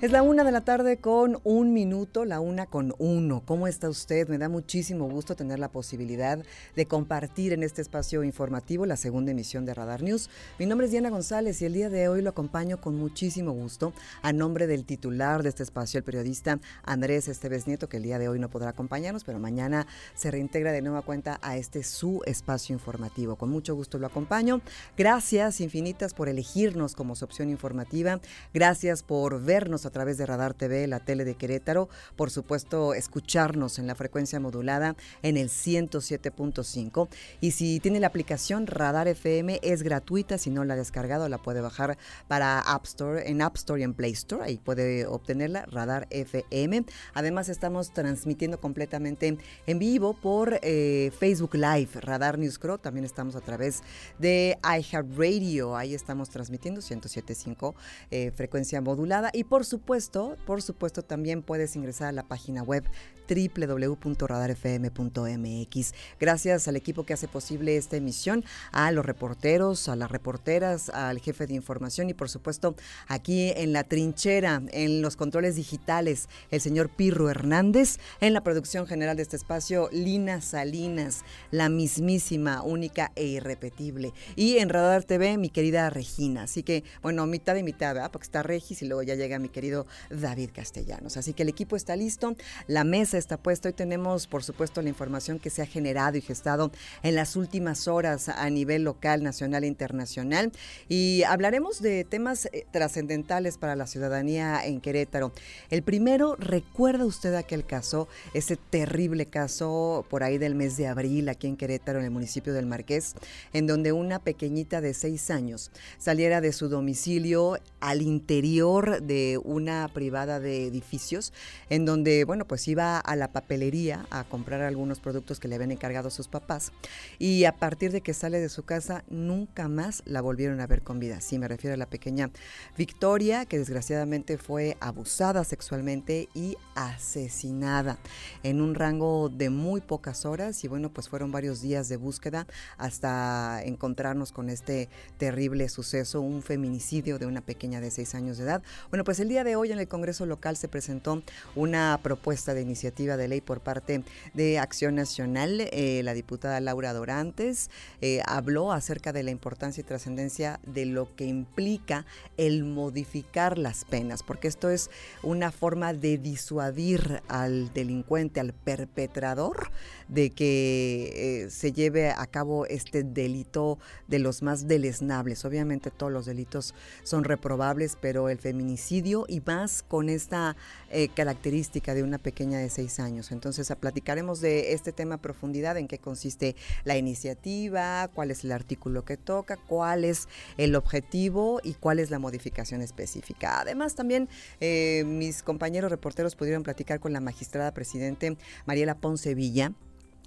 Es la una de la tarde con un minuto, la una con uno. ¿Cómo está usted? Me da muchísimo gusto tener la posibilidad de compartir en este espacio informativo la segunda emisión de Radar News. Mi nombre es Diana González y el día de hoy lo acompaño con muchísimo gusto a nombre del titular de este espacio, el periodista Andrés Esteves Nieto, que el día de hoy no podrá acompañarnos, pero mañana se reintegra de nueva cuenta a este su espacio informativo. Con mucho gusto lo acompaño. Gracias infinitas por elegirnos como su opción informativa. Gracias por vernos a través de Radar TV, la tele de Querétaro. Por supuesto, escucharnos en la frecuencia modulada en el 107.5. Y si tiene la aplicación Radar FM, es gratuita. Si no la ha descargado, la puede bajar para App Store, en App Store y en Play Store. Ahí puede obtenerla, Radar FM. Además, estamos transmitiendo completamente en vivo por eh, Facebook Live, Radar News Crow. También estamos a través de iHeartRadio. Ahí estamos transmitiendo 107.5 eh, frecuencia modulada. Y por supuesto, por supuesto, también puedes ingresar a la página web www.radarfm.mx. Gracias al equipo que hace posible esta emisión, a los reporteros, a las reporteras, al jefe de información y por supuesto aquí en la trinchera, en los controles digitales, el señor Pirro Hernández, en la producción general de este espacio, Lina Salinas, la mismísima, única e irrepetible. Y en Radar TV, mi querida Regina. Así que, bueno, mitad y mitad, ¿verdad? Porque está Regis y luego ya llega mi querido David Castellanos. Así que el equipo está listo, la mesa está puesta. Hoy tenemos, por supuesto, la información que se ha generado y gestado en las últimas horas a nivel local, nacional e internacional. Y hablaremos de temas eh, trascendentales para la ciudadanía en Querétaro. El primero, ¿recuerda usted aquel caso, ese terrible caso por ahí del mes de abril aquí en Querétaro, en el municipio del Marqués, en donde una pequeñita de seis años saliera de su domicilio al interior de una privada de edificios, en donde, bueno, pues iba a la papelería a comprar algunos productos que le habían encargado sus papás y a partir de que sale de su casa nunca más la volvieron a ver con vida. Sí, me refiero a la pequeña Victoria, que desgraciadamente fue abusada sexualmente y asesinada en un rango de muy pocas horas y bueno, pues fueron varios días de búsqueda hasta encontrarnos con este terrible suceso, un feminicidio de una pequeña de seis años de edad. Bueno, pues el día de hoy en el Congreso local se presentó una propuesta de iniciativa de ley por parte de Acción Nacional. Eh, la diputada Laura Dorantes eh, habló acerca de la importancia y trascendencia de lo que implica el modificar las penas, porque esto es una forma de disuadir al delincuente, al perpetrador, de que eh, se lleve a cabo este delito de los más deleznables. Obviamente todos los delitos son reprobables, pero el feminicidio y más con esta eh, característica de una pequeña de seis años. Entonces platicaremos de este tema a profundidad, en qué consiste la iniciativa, cuál es el artículo que toca, cuál es el objetivo y cuál es la modificación específica. Además también eh, mis compañeros reporteros pudieron platicar con la magistrada presidente Mariela Ponce Villa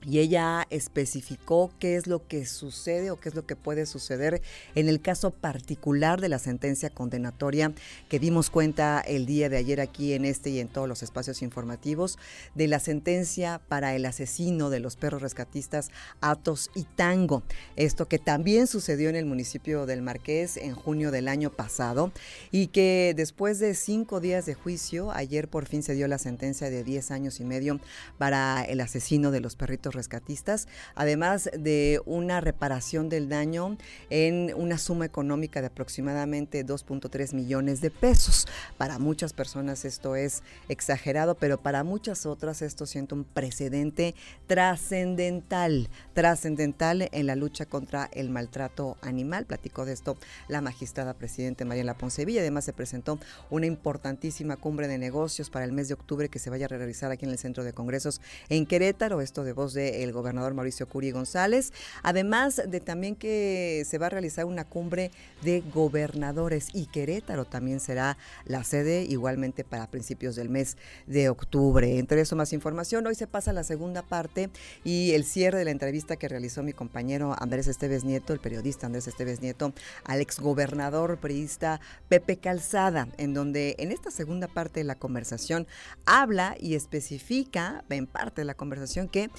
y ella especificó qué es lo que sucede o qué es lo que puede suceder en el caso particular de la sentencia condenatoria que dimos cuenta el día de ayer aquí en este y en todos los espacios informativos de la sentencia para el asesino de los perros rescatistas Atos y Tango. Esto que también sucedió en el municipio del Marqués en junio del año pasado y que después de cinco días de juicio, ayer por fin se dio la sentencia de 10 años y medio para el asesino de los perritos rescatistas, además de una reparación del daño en una suma económica de aproximadamente 2.3 millones de pesos. Para muchas personas esto es exagerado, pero para muchas otras esto siente un precedente trascendental, trascendental en la lucha contra el maltrato animal. Platicó de esto la magistrada presidente Mariela Poncevilla. Además se presentó una importantísima cumbre de negocios para el mes de octubre que se vaya a realizar aquí en el Centro de Congresos en Querétaro. Esto de voz de el gobernador Mauricio Curi González, además de también que se va a realizar una cumbre de gobernadores y Querétaro también será la sede igualmente para principios del mes de octubre. Entre eso más información, hoy se pasa la segunda parte y el cierre de la entrevista que realizó mi compañero Andrés Esteves Nieto, el periodista Andrés Esteves Nieto, al exgobernador periodista Pepe Calzada, en donde en esta segunda parte de la conversación habla y especifica en parte de la conversación que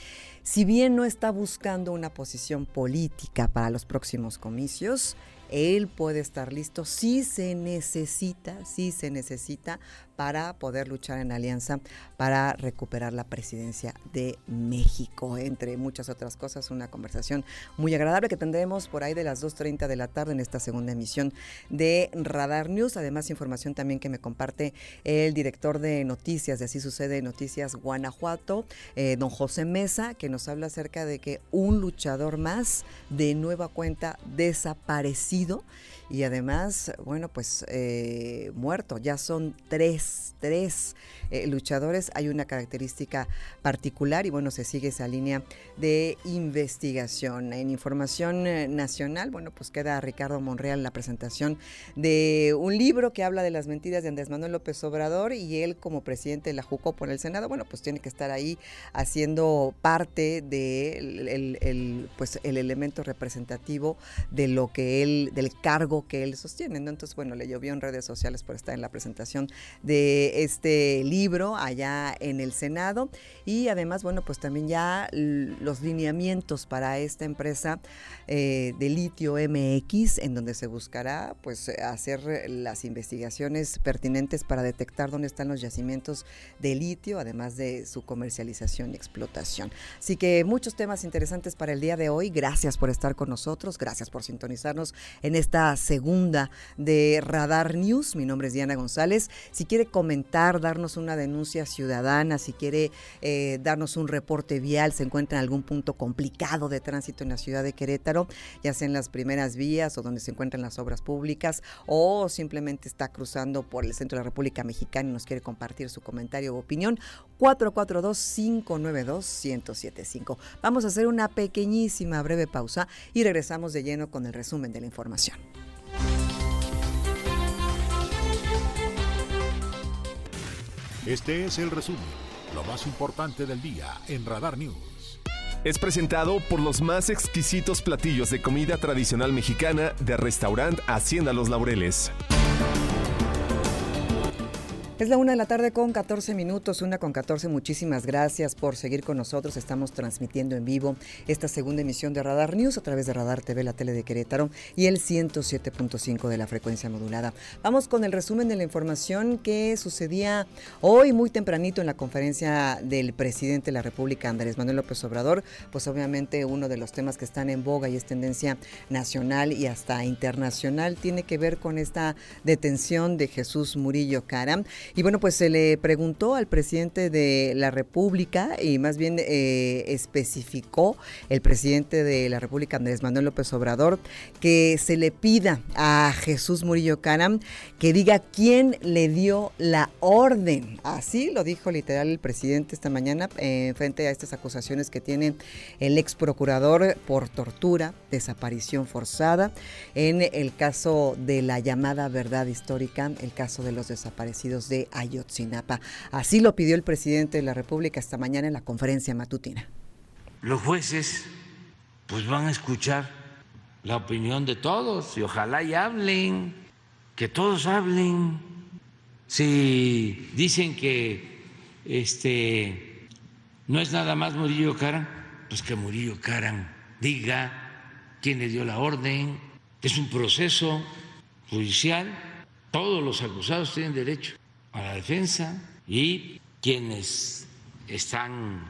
si bien no está buscando una posición política para los próximos comicios, él puede estar listo si se necesita, si se necesita para poder luchar en alianza para recuperar la presidencia de México, entre muchas otras cosas. Una conversación muy agradable que tendremos por ahí de las 2.30 de la tarde en esta segunda emisión de Radar News. Además, información también que me comparte el director de noticias, de Así Sucede Noticias Guanajuato, eh, don José Mesa, que nos habla acerca de que un luchador más de nueva cuenta desaparecido y además, bueno, pues eh, muerto. Ya son tres, tres eh, luchadores. Hay una característica particular y bueno, se sigue esa línea de investigación. En información eh, nacional, bueno, pues queda Ricardo Monreal la presentación de un libro que habla de las mentiras de Andrés Manuel López Obrador y él como presidente de la JUCO por el Senado, bueno, pues tiene que estar ahí haciendo parte de pues el elemento representativo de lo que él, del cargo que él sostiene. Entonces, bueno, le llovió en redes sociales por estar en la presentación de este libro allá en el Senado y además, bueno, pues también ya los lineamientos para esta empresa eh, de litio MX, en donde se buscará pues hacer las investigaciones pertinentes para detectar dónde están los yacimientos de litio, además de su comercialización y explotación. Así que muchos temas interesantes para el día de hoy. Gracias por estar con nosotros, gracias por sintonizarnos en esta segunda de Radar News. Mi nombre es Diana González. Si comentar, darnos una denuncia ciudadana, si quiere eh, darnos un reporte vial, se encuentra en algún punto complicado de tránsito en la ciudad de Querétaro, ya sea en las primeras vías o donde se encuentran las obras públicas, o simplemente está cruzando por el centro de la República Mexicana y nos quiere compartir su comentario o opinión, 442-592-1075. Vamos a hacer una pequeñísima, breve pausa y regresamos de lleno con el resumen de la información. Este es el resumen, lo más importante del día en Radar News. Es presentado por los más exquisitos platillos de comida tradicional mexicana de restaurante Hacienda Los Laureles. Es la una de la tarde con 14 minutos, una con 14. Muchísimas gracias por seguir con nosotros. Estamos transmitiendo en vivo esta segunda emisión de Radar News a través de Radar TV, la tele de Querétaro y el 107.5 de la frecuencia modulada. Vamos con el resumen de la información que sucedía hoy muy tempranito en la conferencia del presidente de la República, Andrés Manuel López Obrador. Pues obviamente uno de los temas que están en boga y es tendencia nacional y hasta internacional tiene que ver con esta detención de Jesús Murillo Caram y bueno, pues se le preguntó al presidente de la República y más bien eh, especificó el presidente de la República, Andrés Manuel López Obrador, que se le pida a Jesús Murillo Canam que diga quién le dio la orden. Así lo dijo literal el presidente esta mañana eh, frente a estas acusaciones que tiene el ex procurador por tortura, desaparición forzada, en el caso de la llamada verdad histórica, el caso de los desaparecidos de Ayotzinapa. Así lo pidió el presidente de la República esta mañana en la conferencia matutina. Los jueces pues van a escuchar la opinión de todos y ojalá y hablen, que todos hablen. Si dicen que este no es nada más Murillo Caran, pues que Murillo Caran diga quién le dio la orden. Es un proceso judicial. Todos los acusados tienen derecho a la defensa y quienes están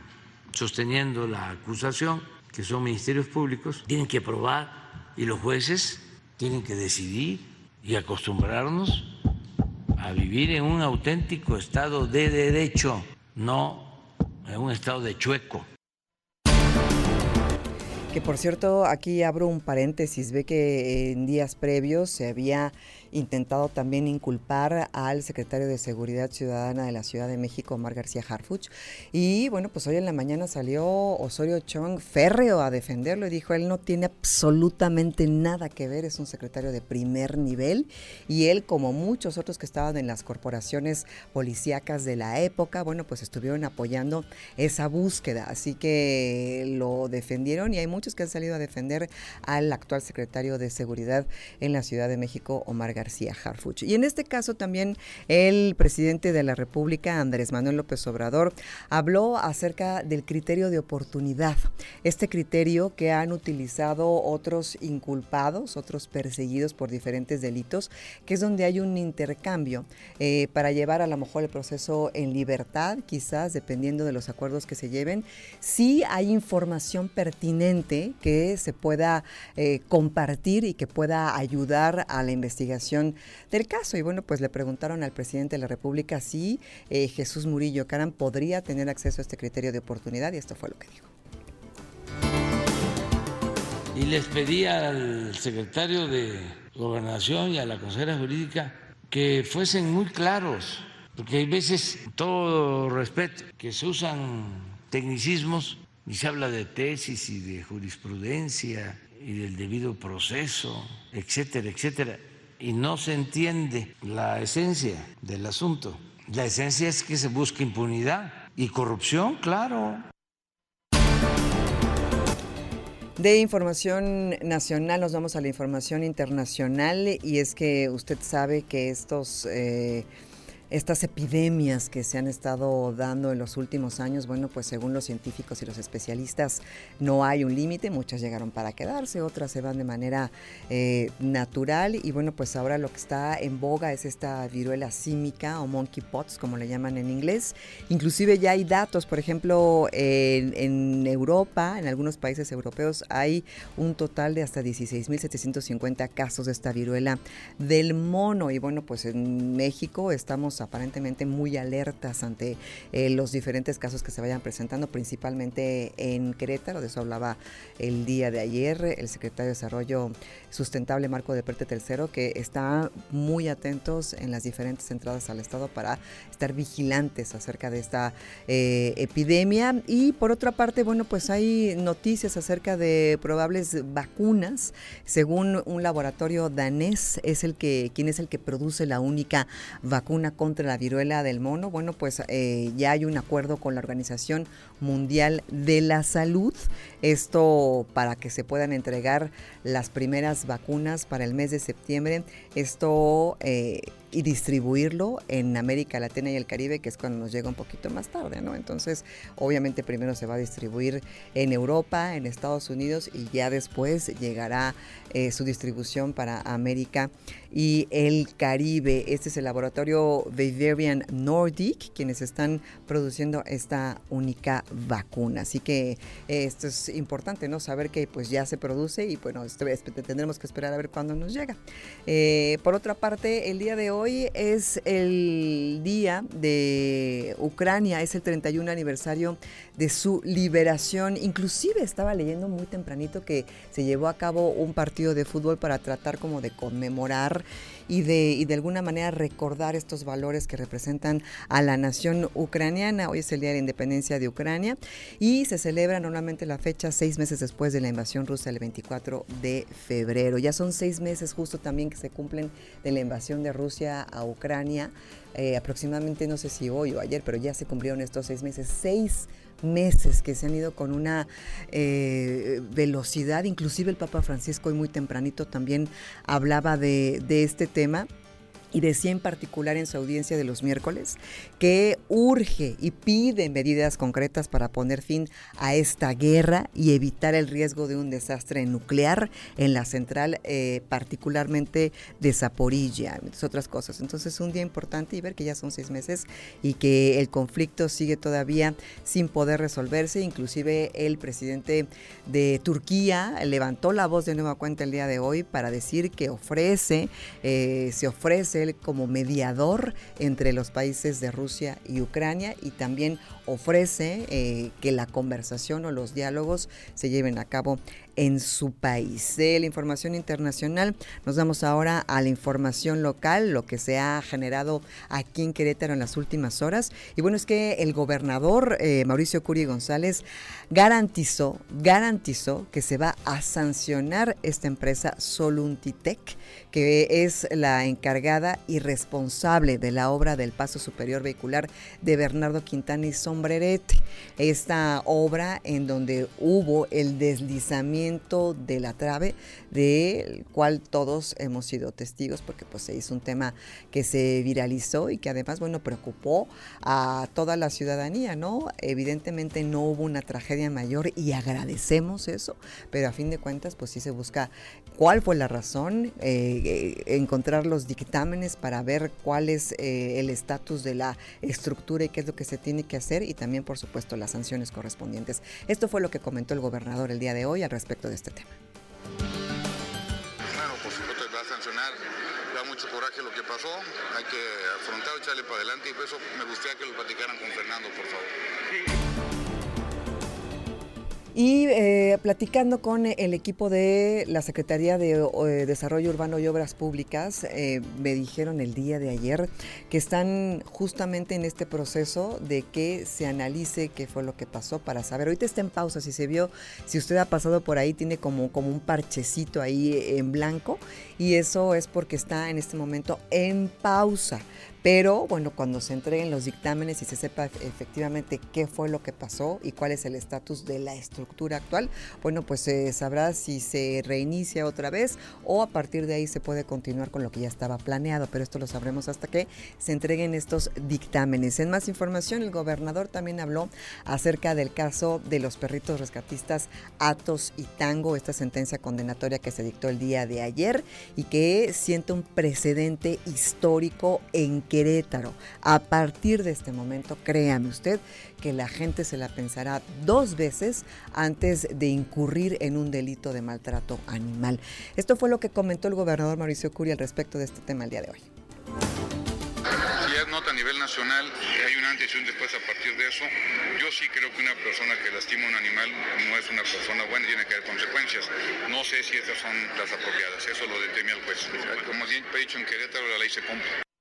sosteniendo la acusación, que son ministerios públicos, tienen que probar y los jueces tienen que decidir y acostumbrarnos a vivir en un auténtico estado de derecho, no en un estado de chueco. Que por cierto, aquí abro un paréntesis, ve que en días previos se había intentado también inculpar al secretario de Seguridad Ciudadana de la Ciudad de México, Omar García Harfuch. Y bueno, pues hoy en la mañana salió Osorio Chong férreo a defenderlo y dijo, él no tiene absolutamente nada que ver, es un secretario de primer nivel y él, como muchos otros que estaban en las corporaciones policíacas de la época, bueno, pues estuvieron apoyando esa búsqueda. Así que lo defendieron y hay muchos que han salido a defender al actual secretario de Seguridad en la Ciudad de México, Omar García García Harfuch. Y en este caso también el presidente de la República, Andrés Manuel López Obrador, habló acerca del criterio de oportunidad. Este criterio que han utilizado otros inculpados, otros perseguidos por diferentes delitos, que es donde hay un intercambio eh, para llevar a lo mejor el proceso en libertad, quizás dependiendo de los acuerdos que se lleven. Si hay información pertinente que se pueda eh, compartir y que pueda ayudar a la investigación del caso. Y bueno, pues le preguntaron al presidente de la República si eh, Jesús Murillo Caram podría tener acceso a este criterio de oportunidad y esto fue lo que dijo. Y les pedí al secretario de Gobernación y a la consejera jurídica que fuesen muy claros, porque hay veces, todo respeto, que se usan tecnicismos y se habla de tesis y de jurisprudencia y del debido proceso, etcétera, etcétera, y no se entiende la esencia del asunto. La esencia es que se busque impunidad y corrupción, claro. De información nacional nos vamos a la información internacional y es que usted sabe que estos... Eh, estas epidemias que se han estado dando en los últimos años, bueno, pues según los científicos y los especialistas no hay un límite, muchas llegaron para quedarse, otras se van de manera eh, natural y bueno, pues ahora lo que está en boga es esta viruela símica o monkeypox, como le llaman en inglés. Inclusive ya hay datos, por ejemplo, en, en Europa, en algunos países europeos hay un total de hasta 16.750 casos de esta viruela del mono y bueno, pues en México estamos aparentemente muy alertas ante eh, los diferentes casos que se vayan presentando, principalmente en Querétaro, de eso hablaba el día de ayer el secretario de Desarrollo Sustentable Marco de Perte Tercero, que está muy atentos en las diferentes entradas al Estado para estar vigilantes acerca de esta eh, epidemia. Y por otra parte, bueno, pues hay noticias acerca de probables vacunas. Según un laboratorio danés, es el que, quien es el que produce la única vacuna contra contra la viruela del mono, bueno, pues eh, ya hay un acuerdo con la Organización Mundial de la Salud, esto para que se puedan entregar las primeras vacunas para el mes de septiembre, esto eh, y distribuirlo en América Latina y el Caribe, que es cuando nos llega un poquito más tarde, ¿no? Entonces, obviamente primero se va a distribuir en Europa, en Estados Unidos y ya después llegará eh, su distribución para América y el Caribe. Este es el laboratorio Bavarian Nordic, quienes están produciendo esta única vacuna. Así que eh, esto es importante, ¿no? Saber que pues ya se produce y bueno, tendremos que esperar a ver cuándo nos llega. Eh, por otra parte, el día de hoy es el día de Ucrania, es el 31 aniversario de su liberación. Inclusive estaba leyendo muy tempranito que se llevó a cabo un partido de fútbol para tratar como de conmemorar y de, y de alguna manera recordar estos valores que representan a la nación ucraniana. Hoy es el Día de la Independencia de Ucrania y se celebra normalmente la fecha seis meses después de la invasión rusa el 24 de febrero. Ya son seis meses justo también que se cumplen de la invasión de Rusia a Ucrania. Eh, aproximadamente, no sé si hoy o ayer, pero ya se cumplieron estos seis meses. Seis meses que se han ido con una eh, velocidad, inclusive el Papa Francisco hoy muy tempranito también hablaba de, de este tema y decía en particular en su audiencia de los miércoles que urge y pide medidas concretas para poner fin a esta guerra y evitar el riesgo de un desastre nuclear en la central, eh, particularmente de Zaporilla, otras cosas. Entonces, un día importante y ver que ya son seis meses y que el conflicto sigue todavía sin poder resolverse. Inclusive el presidente de Turquía levantó la voz de nueva cuenta el día de hoy para decir que ofrece, eh, se ofrece como mediador entre los países de Rusia y Ucrania y también ofrece eh, que la conversación o los diálogos se lleven a cabo en su país. De la información internacional nos vamos ahora a la información local, lo que se ha generado aquí en Querétaro en las últimas horas. Y bueno, es que el gobernador eh, Mauricio Curi González garantizó, garantizó que se va a sancionar esta empresa Soluntitec, que es la encargada y responsable de la obra del paso superior vehicular de Bernardo Quintana y Sombrerete. Esta obra en donde hubo el deslizamiento de la trave del cual todos hemos sido testigos porque pues hizo un tema que se viralizó y que además, bueno, preocupó a toda la ciudadanía, ¿no? Evidentemente no hubo una tragedia mayor y agradecemos eso, pero a fin de cuentas pues sí se busca cuál fue la razón, eh, encontrar los dictámenes para ver cuál es eh, el estatus de la estructura y qué es lo que se tiene que hacer y también, por supuesto, las sanciones correspondientes. Esto fue lo que comentó el gobernador el día de hoy al respecto de este tema. Claro, por supuesto va a sancionar, da mucho coraje lo que pasó, hay que afrontar, echarle para adelante y por eso me gustaría que lo platicaran con Fernando, por favor. Y eh, platicando con el equipo de la Secretaría de eh, Desarrollo Urbano y Obras Públicas, eh, me dijeron el día de ayer que están justamente en este proceso de que se analice qué fue lo que pasó para saber. Ahorita está en pausa, si se vio, si usted ha pasado por ahí, tiene como, como un parchecito ahí en blanco y eso es porque está en este momento en pausa. Pero bueno, cuando se entreguen los dictámenes y se sepa efectivamente qué fue lo que pasó y cuál es el estatus de la estructura actual, bueno, pues se sabrá si se reinicia otra vez o a partir de ahí se puede continuar con lo que ya estaba planeado, pero esto lo sabremos hasta que se entreguen estos dictámenes. En más información, el gobernador también habló acerca del caso de los perritos rescatistas Atos y Tango, esta sentencia condenatoria que se dictó el día de ayer y que siente un precedente histórico en Querétaro. A partir de este momento, créame usted que la gente se la pensará dos veces antes de incurrir en un delito de maltrato animal. Esto fue lo que comentó el gobernador Mauricio Curi al respecto de este tema el día de hoy si es nota a nivel nacional, hay un antes y un después a partir de eso. Yo sí creo que una persona que lastima a un animal no es una persona buena y tiene que haber consecuencias. No sé si estas son las apropiadas, eso lo determina el juez. Como he dicho en Querétaro, la ley se cumple.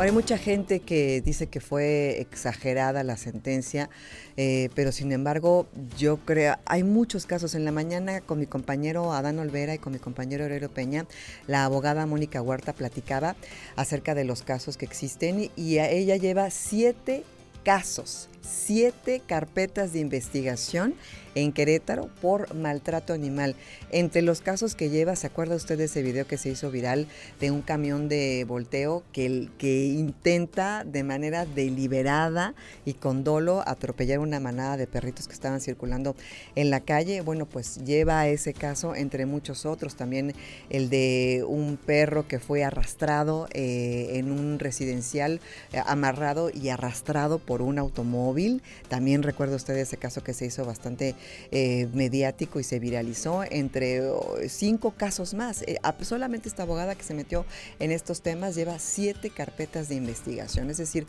Hay mucha gente que dice que fue exagerada la sentencia, eh, pero sin embargo yo creo, hay muchos casos. En la mañana con mi compañero Adán Olvera y con mi compañero Aurelio Peña, la abogada Mónica Huerta platicaba acerca de los casos que existen y ella lleva siete casos, siete carpetas de investigación en Querétaro por maltrato animal. Entre los casos que lleva, ¿se acuerda usted de ese video que se hizo viral de un camión de volteo que, que intenta de manera deliberada y con dolo atropellar una manada de perritos que estaban circulando en la calle? Bueno, pues lleva ese caso entre muchos otros, también el de un perro que fue arrastrado eh, en un residencial, eh, amarrado y arrastrado por un automóvil. También recuerda usted ese caso que se hizo bastante eh, mediático y se viralizó, entre oh, cinco casos más. Eh, solamente esta abogada que se metió en estos temas lleva siete carpetas de investigación, es decir,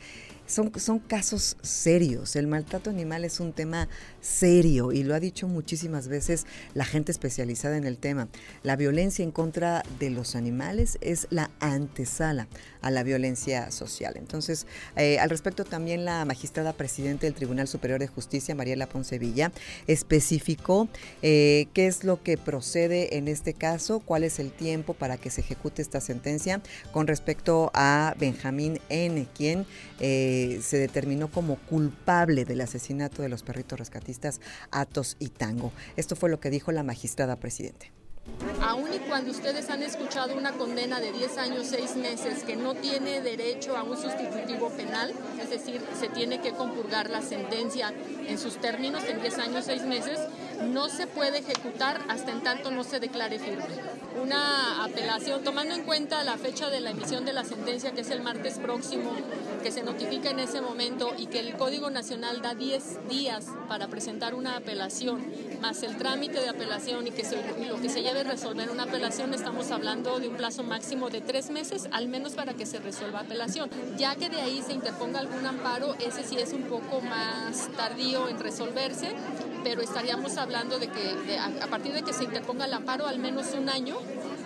son, son casos serios. El maltrato animal es un tema serio y lo ha dicho muchísimas veces la gente especializada en el tema. La violencia en contra de los animales es la antesala a la violencia social. Entonces, eh, al respecto también la magistrada presidente del Tribunal Superior de Justicia, Mariela Poncevilla, especificó eh, qué es lo que procede en este caso, cuál es el tiempo para que se ejecute esta sentencia con respecto a Benjamín N., quien eh, se determinó como culpable del asesinato de los perritos rescatistas Atos y Tango. Esto fue lo que dijo la magistrada presidente. Aún y cuando ustedes han escuchado una condena de 10 años, 6 meses, que no tiene derecho a un sustitutivo penal, es decir, se tiene que compurgar la sentencia en sus términos en 10 años, 6 meses, no se puede ejecutar hasta en tanto no se declare firme. Una apelación, tomando en cuenta la fecha de la emisión de la sentencia, que es el martes próximo, que se notifica en ese momento y que el Código Nacional da 10 días para presentar una apelación, más el trámite de apelación y que lo que se lleve a resolver una apelación, estamos hablando de un plazo máximo de tres meses, al menos para que se resuelva apelación. Ya que de ahí se interponga algún amparo, ese sí es un poco más tardío en resolverse, pero estaríamos hablando de que a, partir de que se interponga el amparo, al menos un año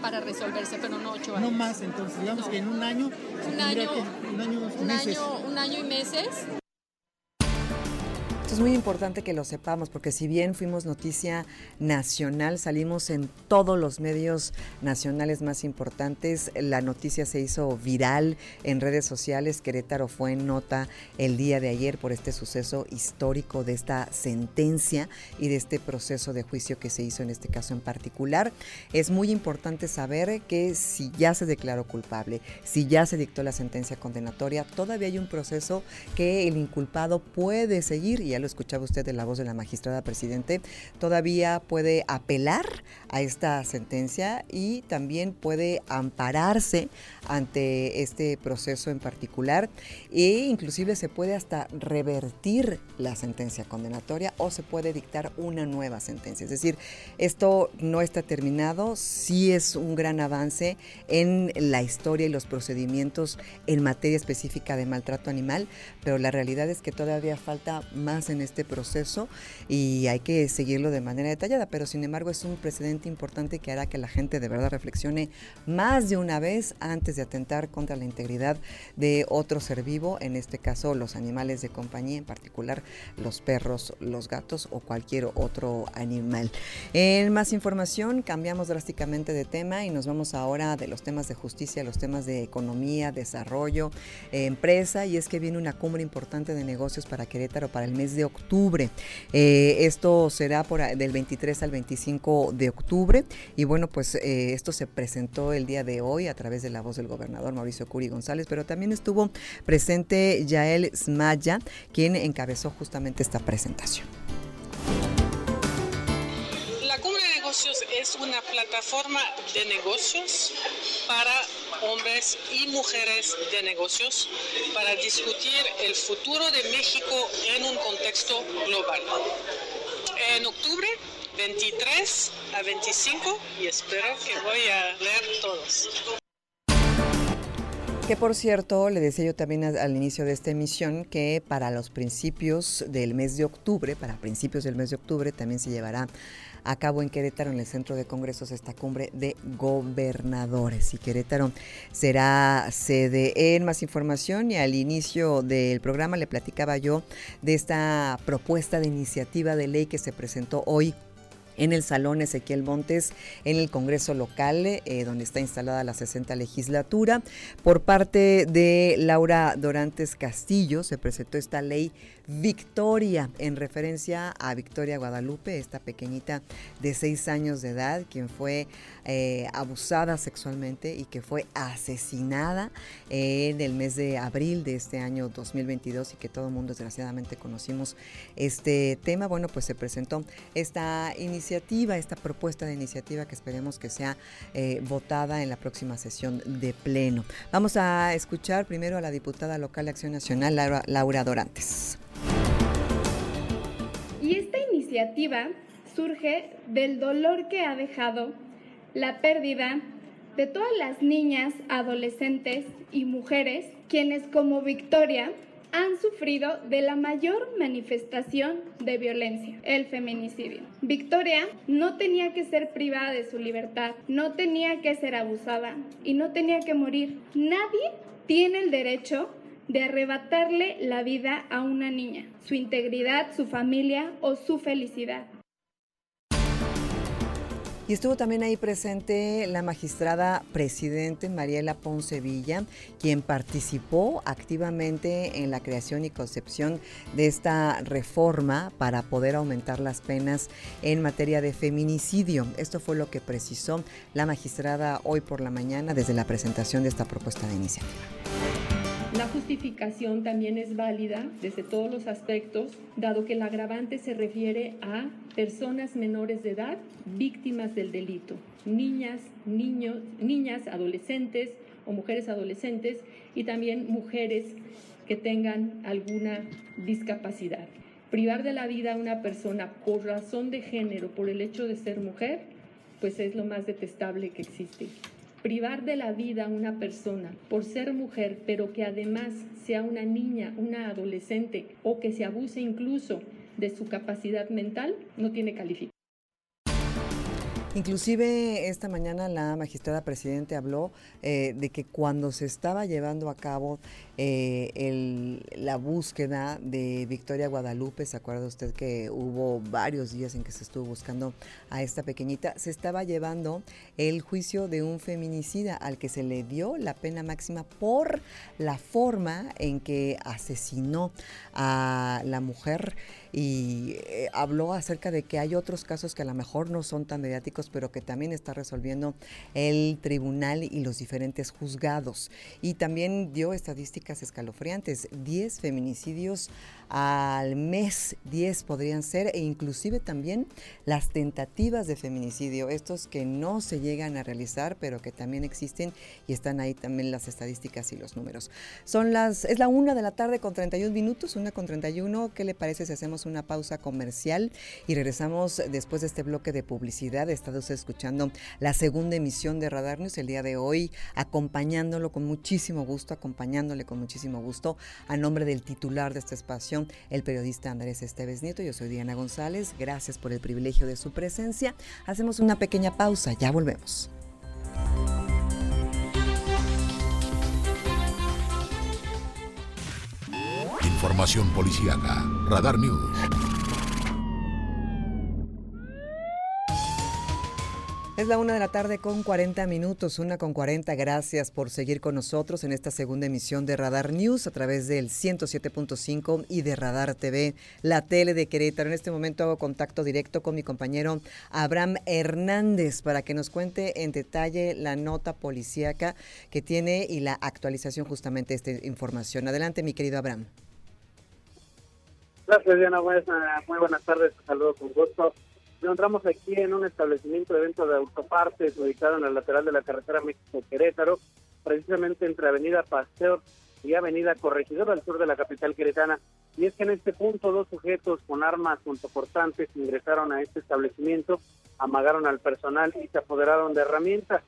para resolverse, pero no ocho años. No más, entonces, digamos que en un año. Un año, un año, un año, un año y meses Es muy importante que lo sepamos porque si bien fuimos noticia nacional, salimos en todos los medios nacionales más importantes, la noticia se hizo viral en redes sociales, Querétaro fue en nota el día de ayer por este suceso histórico de esta sentencia y de este proceso de juicio que se hizo en este caso en particular. Es muy importante saber que si ya se declaró culpable, si ya se dictó la sentencia condenatoria, todavía hay un proceso que el inculpado puede seguir, y ya lo escuchaba usted de la voz de la magistrada presidente, todavía puede apelar a esta sentencia y también puede ampararse ante este proceso en particular e inclusive se puede hasta revertir la sentencia condenatoria o se puede dictar una nueva sentencia. Es decir, esto no está terminado, sí es un gran avance en la historia y los procedimientos en materia específica de maltrato animal, pero la realidad es que todavía falta más en este proceso y hay que seguirlo de manera detallada, pero sin embargo es un precedente importante que hará que la gente de verdad reflexione más de una vez antes de atentar contra la integridad de otro ser vivo, en este caso los animales de compañía, en particular los perros, los gatos o cualquier otro animal. En más información, cambiamos drásticamente de tema y nos vamos ahora de los temas de justicia los temas de economía, desarrollo, empresa, y es que viene una cumbre importante de negocios para Querétaro para el mes de octubre. Eh, esto será por, del 23 al 25 de octubre y bueno, pues eh, esto se presentó el día de hoy a través de la voz del gobernador Mauricio Curi González, pero también estuvo presente Yael Smaya, quien encabezó justamente esta presentación. Es una plataforma de negocios para hombres y mujeres de negocios para discutir el futuro de México en un contexto global. En octubre 23 a 25 y espero que voy a leer todos. Que por cierto, le decía yo también al inicio de esta emisión que para los principios del mes de octubre, para principios del mes de octubre, también se llevará a cabo en Querétaro, en el Centro de Congresos, esta cumbre de gobernadores. Y Querétaro será sede en más información. Y al inicio del programa le platicaba yo de esta propuesta de iniciativa de ley que se presentó hoy en el Salón Ezequiel Montes, en el Congreso local, eh, donde está instalada la 60 legislatura. Por parte de Laura Dorantes Castillo se presentó esta ley Victoria, en referencia a Victoria Guadalupe, esta pequeñita de seis años de edad, quien fue eh, abusada sexualmente y que fue asesinada en el mes de abril de este año 2022 y que todo el mundo desgraciadamente conocimos este tema. Bueno, pues se presentó esta iniciativa, esta propuesta de iniciativa que esperemos que sea eh, votada en la próxima sesión de pleno. Vamos a escuchar primero a la diputada local de Acción Nacional, Laura, Laura Dorantes. Y esta iniciativa surge del dolor que ha dejado la pérdida de todas las niñas, adolescentes y mujeres quienes como Victoria han sufrido de la mayor manifestación de violencia, el feminicidio. Victoria no tenía que ser privada de su libertad, no tenía que ser abusada y no tenía que morir. Nadie tiene el derecho de arrebatarle la vida a una niña, su integridad, su familia o su felicidad. Y estuvo también ahí presente la magistrada presidente Mariela Ponce Villa, quien participó activamente en la creación y concepción de esta reforma para poder aumentar las penas en materia de feminicidio. Esto fue lo que precisó la magistrada hoy por la mañana desde la presentación de esta propuesta de iniciativa. La justificación también es válida desde todos los aspectos, dado que el agravante se refiere a personas menores de edad víctimas del delito, niñas, niños, niñas, adolescentes o mujeres adolescentes y también mujeres que tengan alguna discapacidad. Privar de la vida a una persona por razón de género, por el hecho de ser mujer, pues es lo más detestable que existe privar de la vida a una persona por ser mujer, pero que además sea una niña, una adolescente o que se abuse incluso de su capacidad mental, no tiene calificación. Inclusive esta mañana la magistrada presidente habló eh, de que cuando se estaba llevando a cabo eh, el, la búsqueda de Victoria Guadalupe, ¿se acuerda usted que hubo varios días en que se estuvo buscando a esta pequeñita? Se estaba llevando el juicio de un feminicida al que se le dio la pena máxima por la forma en que asesinó a la mujer y eh, habló acerca de que hay otros casos que a lo mejor no son tan mediáticos, pero que también está resolviendo el tribunal y los diferentes juzgados. Y también dio estadísticas escalofriantes, 10 feminicidios al mes, 10 podrían ser, e inclusive también las tentativas de feminicidio, estos que no se llegan a realizar, pero que también existen y están ahí también las estadísticas y los números. Son las, es la una de la tarde con 31 minutos, una con 31. ¿Qué le parece si hacemos una pausa comercial y regresamos después de este bloque de publicidad? Está usted escuchando la segunda emisión de Radar News el día de hoy, acompañándolo con muchísimo gusto, acompañándole con muchísimo gusto a nombre del titular de este espacio el periodista Andrés Esteves Nieto. Yo soy Diana González. Gracias por el privilegio de su presencia. Hacemos una pequeña pausa. Ya volvemos. Información policíaca. Radar News. Es la una de la tarde con 40 minutos, una con 40. Gracias por seguir con nosotros en esta segunda emisión de Radar News a través del 107.5 y de Radar TV, la tele de Querétaro. En este momento hago contacto directo con mi compañero Abraham Hernández para que nos cuente en detalle la nota policíaca que tiene y la actualización justamente de esta información. Adelante, mi querido Abraham. Gracias, Diana. Muy buenas tardes. Saludos con gusto encontramos aquí en un establecimiento de venta de autopartes ubicado en el lateral de la carretera México-Querétaro, precisamente entre Avenida Pasteur y Avenida Corregidor al sur de la capital queretana. Y es que en este punto dos sujetos con armas puntoportantes ingresaron a este establecimiento, amagaron al personal y se apoderaron de herramientas.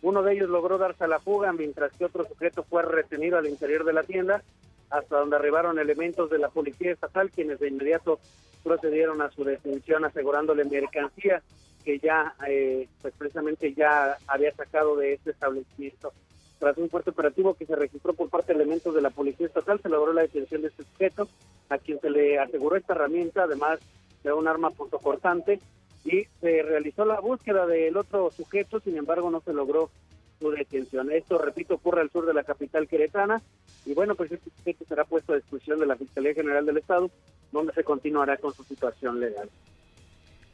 Uno de ellos logró darse a la fuga, mientras que otro sujeto fue retenido al interior de la tienda, hasta donde arribaron elementos de la policía estatal, quienes de inmediato procedieron a su detención asegurándole mercancía que ya, eh, pues precisamente ya había sacado de este establecimiento. Tras un fuerte operativo que se registró por parte de elementos de la Policía Estatal, se logró la detención de este sujeto, a quien se le aseguró esta herramienta, además de un arma puntocortante, y se realizó la búsqueda del otro sujeto, sin embargo no se logró su detención. Esto, repito, ocurre al sur de la capital queretana, y bueno, pues este será puesto a discusión de la Fiscalía General del Estado donde se continuará con su situación legal.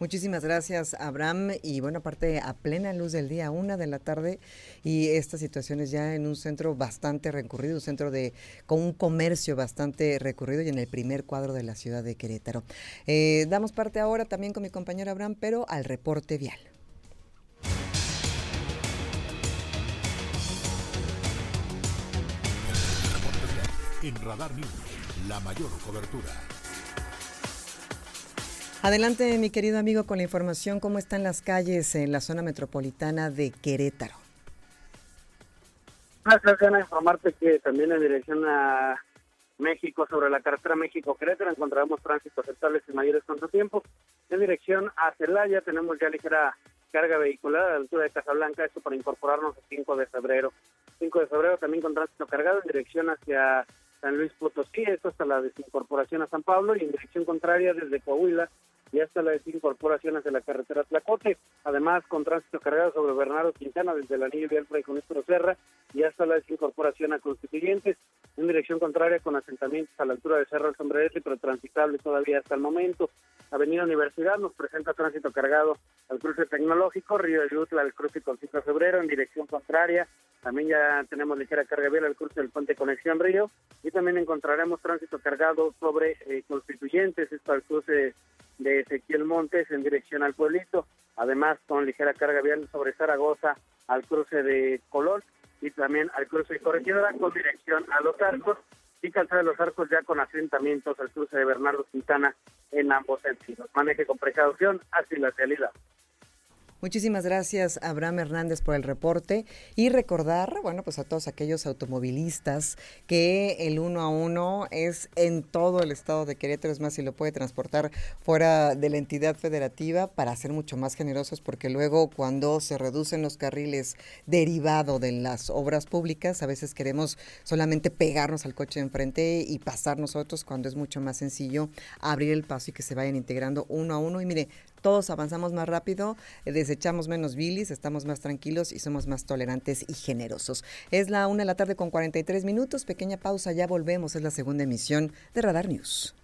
Muchísimas gracias, Abraham. Y bueno, aparte, a plena luz del día, una de la tarde, y esta situación es ya en un centro bastante recurrido, un centro de con un comercio bastante recurrido y en el primer cuadro de la ciudad de Querétaro. Eh, damos parte ahora también con mi compañero Abraham, pero al reporte vial. En Radar News, la mayor cobertura. Adelante, mi querido amigo, con la información, ¿cómo están las calles en la zona metropolitana de Querétaro? Gracias, Ana, informarte que también en dirección a México, sobre la carretera México-Querétaro, encontraremos tránsito aceptables y mayores tiempo. En dirección a Celaya tenemos ya ligera carga vehicular a la altura de Casablanca, esto para incorporarnos el 5 de febrero. 5 de febrero también con tránsito cargado en dirección hacia San Luis Potosí, esto hasta la desincorporación a San Pablo y en dirección contraria desde Coahuila y hasta la desincorporación hacia la carretera Tlacote, además con tránsito cargado sobre Bernardo Quintana desde el anillo vial Fray Conestro Serra y hasta la desincorporación a Constituyentes, en dirección contraria con asentamientos a la altura de Cerro Sombrerete, pero transitable todavía hasta el momento. Avenida Universidad nos presenta tránsito cargado al cruce tecnológico, Río de Yutla al cruce con de Febrero, en dirección contraria, también ya tenemos ligera carga vial al cruce del puente Conexión Río y también encontraremos tránsito cargado sobre eh, Constituyentes, esto al cruce de Ezequiel Montes en dirección al pueblito, además con ligera carga vial sobre Zaragoza al cruce de Colón y también al cruce de Corregidora con dirección a Los Arcos y Calzada de los Arcos ya con asentamientos al cruce de Bernardo Quintana en ambos sentidos. Maneje con precaución, así la realidad. Muchísimas gracias, Abraham Hernández, por el reporte y recordar, bueno, pues a todos aquellos automovilistas que el uno a uno es en todo el estado de Querétaro, es más, si lo puede transportar fuera de la entidad federativa para ser mucho más generosos, porque luego cuando se reducen los carriles derivado de las obras públicas, a veces queremos solamente pegarnos al coche de enfrente y pasar nosotros cuando es mucho más sencillo abrir el paso y que se vayan integrando uno a uno. Y mire, todos avanzamos más rápido, eh, desechamos menos bilis, estamos más tranquilos y somos más tolerantes y generosos. Es la una de la tarde con 43 minutos, pequeña pausa, ya volvemos, es la segunda emisión de Radar News.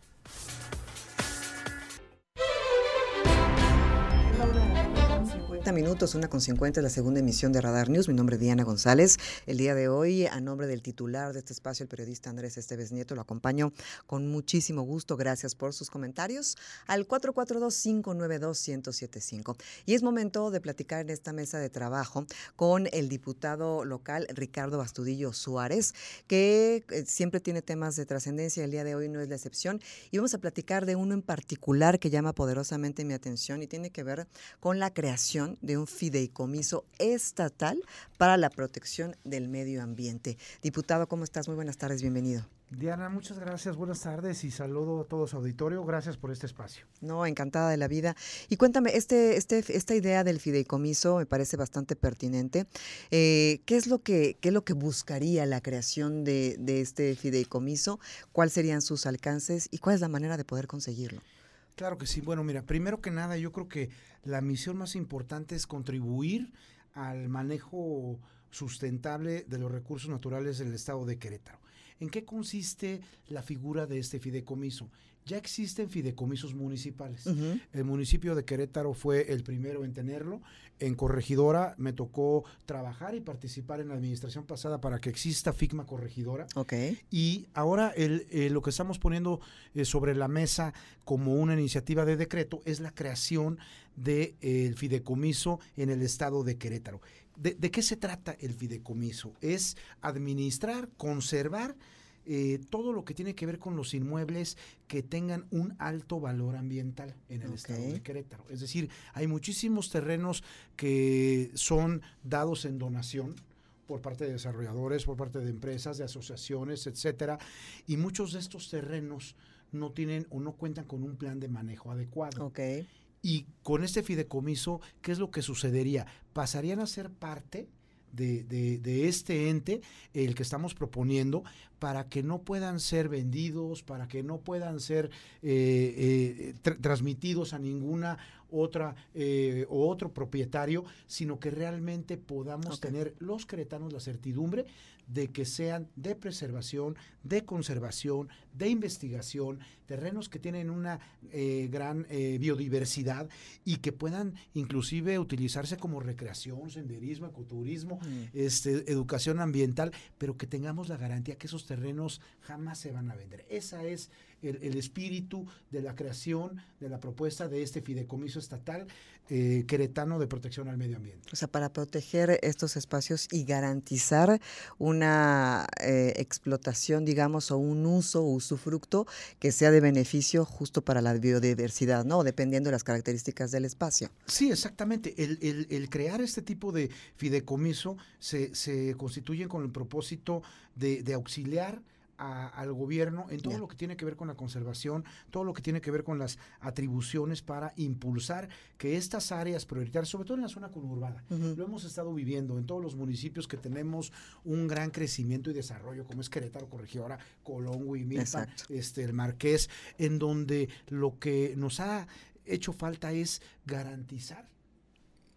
Minutos, una con 50 la segunda emisión de Radar News. Mi nombre es Diana González. El día de hoy, a nombre del titular de este espacio, el periodista Andrés Esteves Nieto, lo acompaño con muchísimo gusto. Gracias por sus comentarios al 442-592-1075. Y es momento de platicar en esta mesa de trabajo con el diputado local Ricardo Bastudillo Suárez, que eh, siempre tiene temas de trascendencia. El día de hoy no es la excepción. Y vamos a platicar de uno en particular que llama poderosamente mi atención y tiene que ver con la creación de un fideicomiso estatal para la protección del medio ambiente. Diputado, ¿cómo estás? Muy buenas tardes, bienvenido. Diana, muchas gracias, buenas tardes y saludo a todos auditorio. Gracias por este espacio. No, encantada de la vida. Y cuéntame, este, este, esta idea del fideicomiso me parece bastante pertinente. Eh, ¿qué, es lo que, ¿Qué es lo que buscaría la creación de, de este fideicomiso? ¿Cuáles serían sus alcances y cuál es la manera de poder conseguirlo? Claro que sí. Bueno, mira, primero que nada, yo creo que la misión más importante es contribuir al manejo sustentable de los recursos naturales del estado de Querétaro. ¿En qué consiste la figura de este fideicomiso? Ya existen fideicomisos municipales. El municipio de Querétaro fue el primero en tenerlo. En Corregidora me tocó trabajar y participar en la administración pasada para que exista FICMA Corregidora. Okay. Y ahora el, eh, lo que estamos poniendo eh, sobre la mesa como una iniciativa de decreto es la creación del de, fideicomiso en el estado de Querétaro. ¿De, ¿De qué se trata el fideicomiso? Es administrar, conservar eh, todo lo que tiene que ver con los inmuebles que tengan un alto valor ambiental en el estado de Querétaro. Es decir, hay muchísimos terrenos que son dados en donación por parte de desarrolladores, por parte de empresas, de asociaciones, etcétera, y muchos de estos terrenos no tienen o no cuentan con un plan de manejo adecuado. Y con este fideicomiso, ¿qué es lo que sucedería? Pasarían a ser parte de, de, este ente, el que estamos proponiendo, para que no puedan ser vendidos, para que no puedan ser eh, eh, transmitidos a ninguna otra eh, o otro propietario, sino que realmente podamos tener los cretanos la certidumbre de que sean de preservación, de conservación, de investigación, terrenos que tienen una eh, gran eh, biodiversidad y que puedan inclusive utilizarse como recreación, senderismo, ecoturismo, este, educación ambiental, pero que tengamos la garantía que esos terrenos jamás se van a vender. Esa es el, espíritu de la creación de la propuesta de este fideicomiso estatal eh, queretano de protección al medio ambiente. O sea, para proteger estos espacios y garantizar una eh, explotación, digamos, o un uso o usufructo que sea de beneficio justo para la biodiversidad, ¿no? Dependiendo de las características del espacio. Sí, exactamente. El, crear este tipo de fideicomiso se, se constituye con el propósito de, de auxiliar al gobierno en todo lo que tiene que ver con la conservación, todo lo que tiene que ver con las atribuciones para impulsar que estas áreas prioritarias, sobre todo en la zona conurbada, lo hemos estado viviendo en todos los municipios que tenemos un gran crecimiento y desarrollo, como es Querétaro, Corregidora, Colón, Huimilpa, este, el Marqués, en donde lo que nos ha hecho falta es garantizar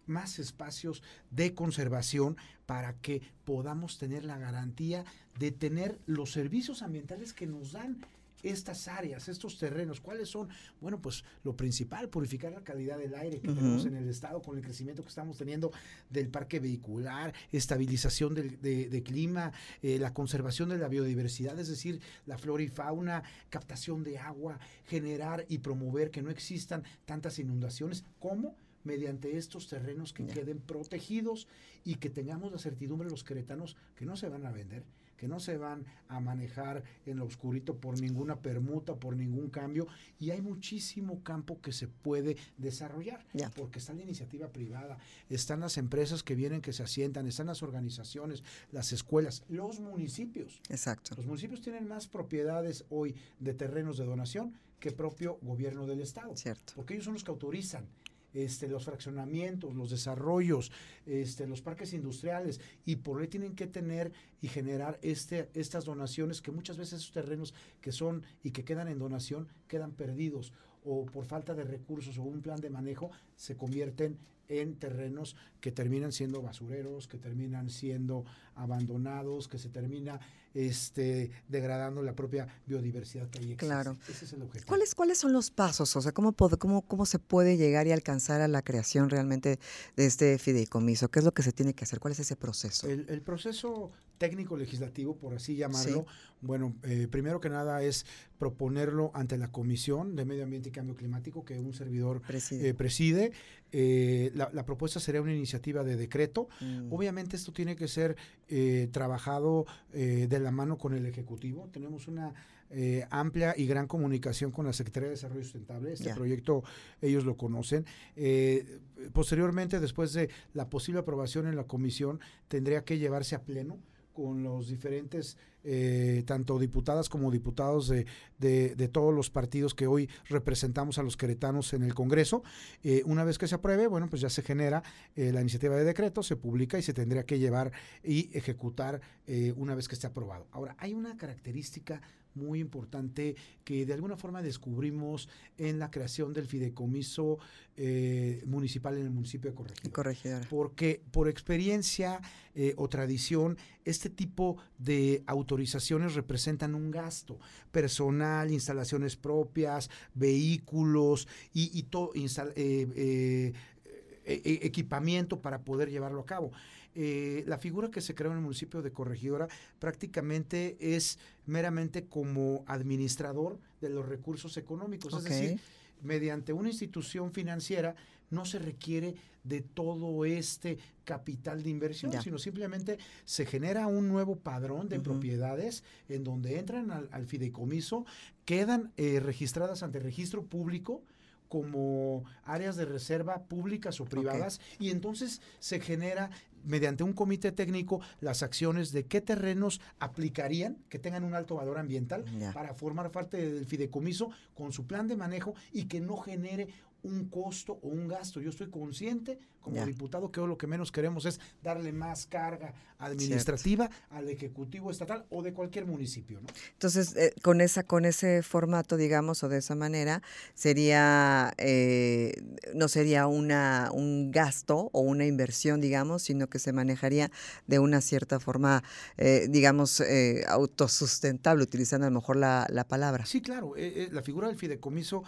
más espacios de conservación para que podamos tener la garantía de tener los servicios ambientales que nos dan estas áreas, estos terrenos, ¿cuáles son? Bueno, pues lo principal, purificar la calidad del aire que tenemos en el estado con el crecimiento que estamos teniendo del parque vehicular, estabilización del de, clima, eh, la conservación de la biodiversidad, es decir, la flora y fauna, captación de agua, generar y promover que no existan tantas inundaciones, como mediante estos terrenos que queden protegidos y que tengamos la certidumbre los queretanos que no se van a vender, que no se van a manejar en lo oscurito por ninguna permuta, por ningún cambio, y hay muchísimo campo que se puede desarrollar, porque está la iniciativa privada, están las empresas que vienen, que se asientan, están las organizaciones, las escuelas, los municipios. Exacto. Los municipios tienen más propiedades hoy de terrenos de donación que propio gobierno del estado. Cierto. Porque ellos son los que autorizan este, los fraccionamientos, los desarrollos, este, los parques industriales, y por ley tienen que tener y generar este, estas donaciones que muchas veces esos terrenos que son y que quedan en donación quedan perdidos o por falta de recursos o un plan de manejo se convierten en terrenos que terminan siendo basureros, que terminan siendo abandonados, que se termina este, degradando la propia biodiversidad que ahí existe. Claro. Ese es el objetivo. ¿Cuáles, ¿Cuáles son los pasos? O sea, ¿cómo, cómo, ¿cómo se puede llegar y alcanzar a la creación realmente de este fideicomiso? ¿Qué es lo que se tiene que hacer? ¿Cuál es ese proceso? El, proceso técnico legislativo, por así llamarlo, bueno, eh, primero que nada es proponerlo ante la Comisión de Medio Ambiente y Cambio Climático que un servidor preside. Eh, eh, la, propuesta sería una iniciativa de decreto. Mm. Obviamente esto tiene que ser trabajado de la mano con el Ejecutivo. Tenemos una amplia y gran comunicación con la Secretaría de Desarrollo Sustentable. Este proyecto ellos lo conocen. posteriormente, después de la posible aprobación en la comisión, tendría que llevarse a pleno con los diferentes, eh, tanto diputadas como diputados de, de, todos los partidos que hoy representamos a los queretanos en el Congreso. Eh, una vez que se apruebe, bueno, pues ya se genera eh, la iniciativa de decreto, se publica y se tendría que llevar y ejecutar una vez que esté aprobado. Ahora, hay una característica muy importante que de alguna forma descubrimos en la creación del fideicomiso eh, municipal en el municipio de Corregidora. Porque por experiencia eh, o tradición, este tipo de autorizaciones representan un gasto personal, instalaciones propias, vehículos y, todo, eh, equipamiento para poder llevarlo a cabo. Eh, la figura que se creó en el municipio de Corregidora prácticamente es meramente como administrador de los recursos económicos, es decir, mediante una institución financiera no se requiere de todo este capital de inversión, sino simplemente se genera un nuevo padrón de propiedades en donde entran al, fideicomiso, quedan eh, registradas ante registro público, como áreas de reserva públicas o privadas y entonces se genera mediante un comité técnico las acciones de qué terrenos aplicarían que tengan un alto valor ambiental para formar parte del fideicomiso con su plan de manejo y que no genere un costo o un gasto. Yo estoy consciente como diputado que lo que menos queremos es darle más carga administrativa al ejecutivo estatal o de cualquier municipio, ¿no? Entonces, eh, con esa con ese formato, digamos, o de esa manera, sería eh, no sería una un gasto o una inversión, digamos, sino que se manejaría de una cierta forma, eh, digamos, autosustentable, utilizando a lo mejor la, la palabra. Sí, claro. la figura del fideicomiso,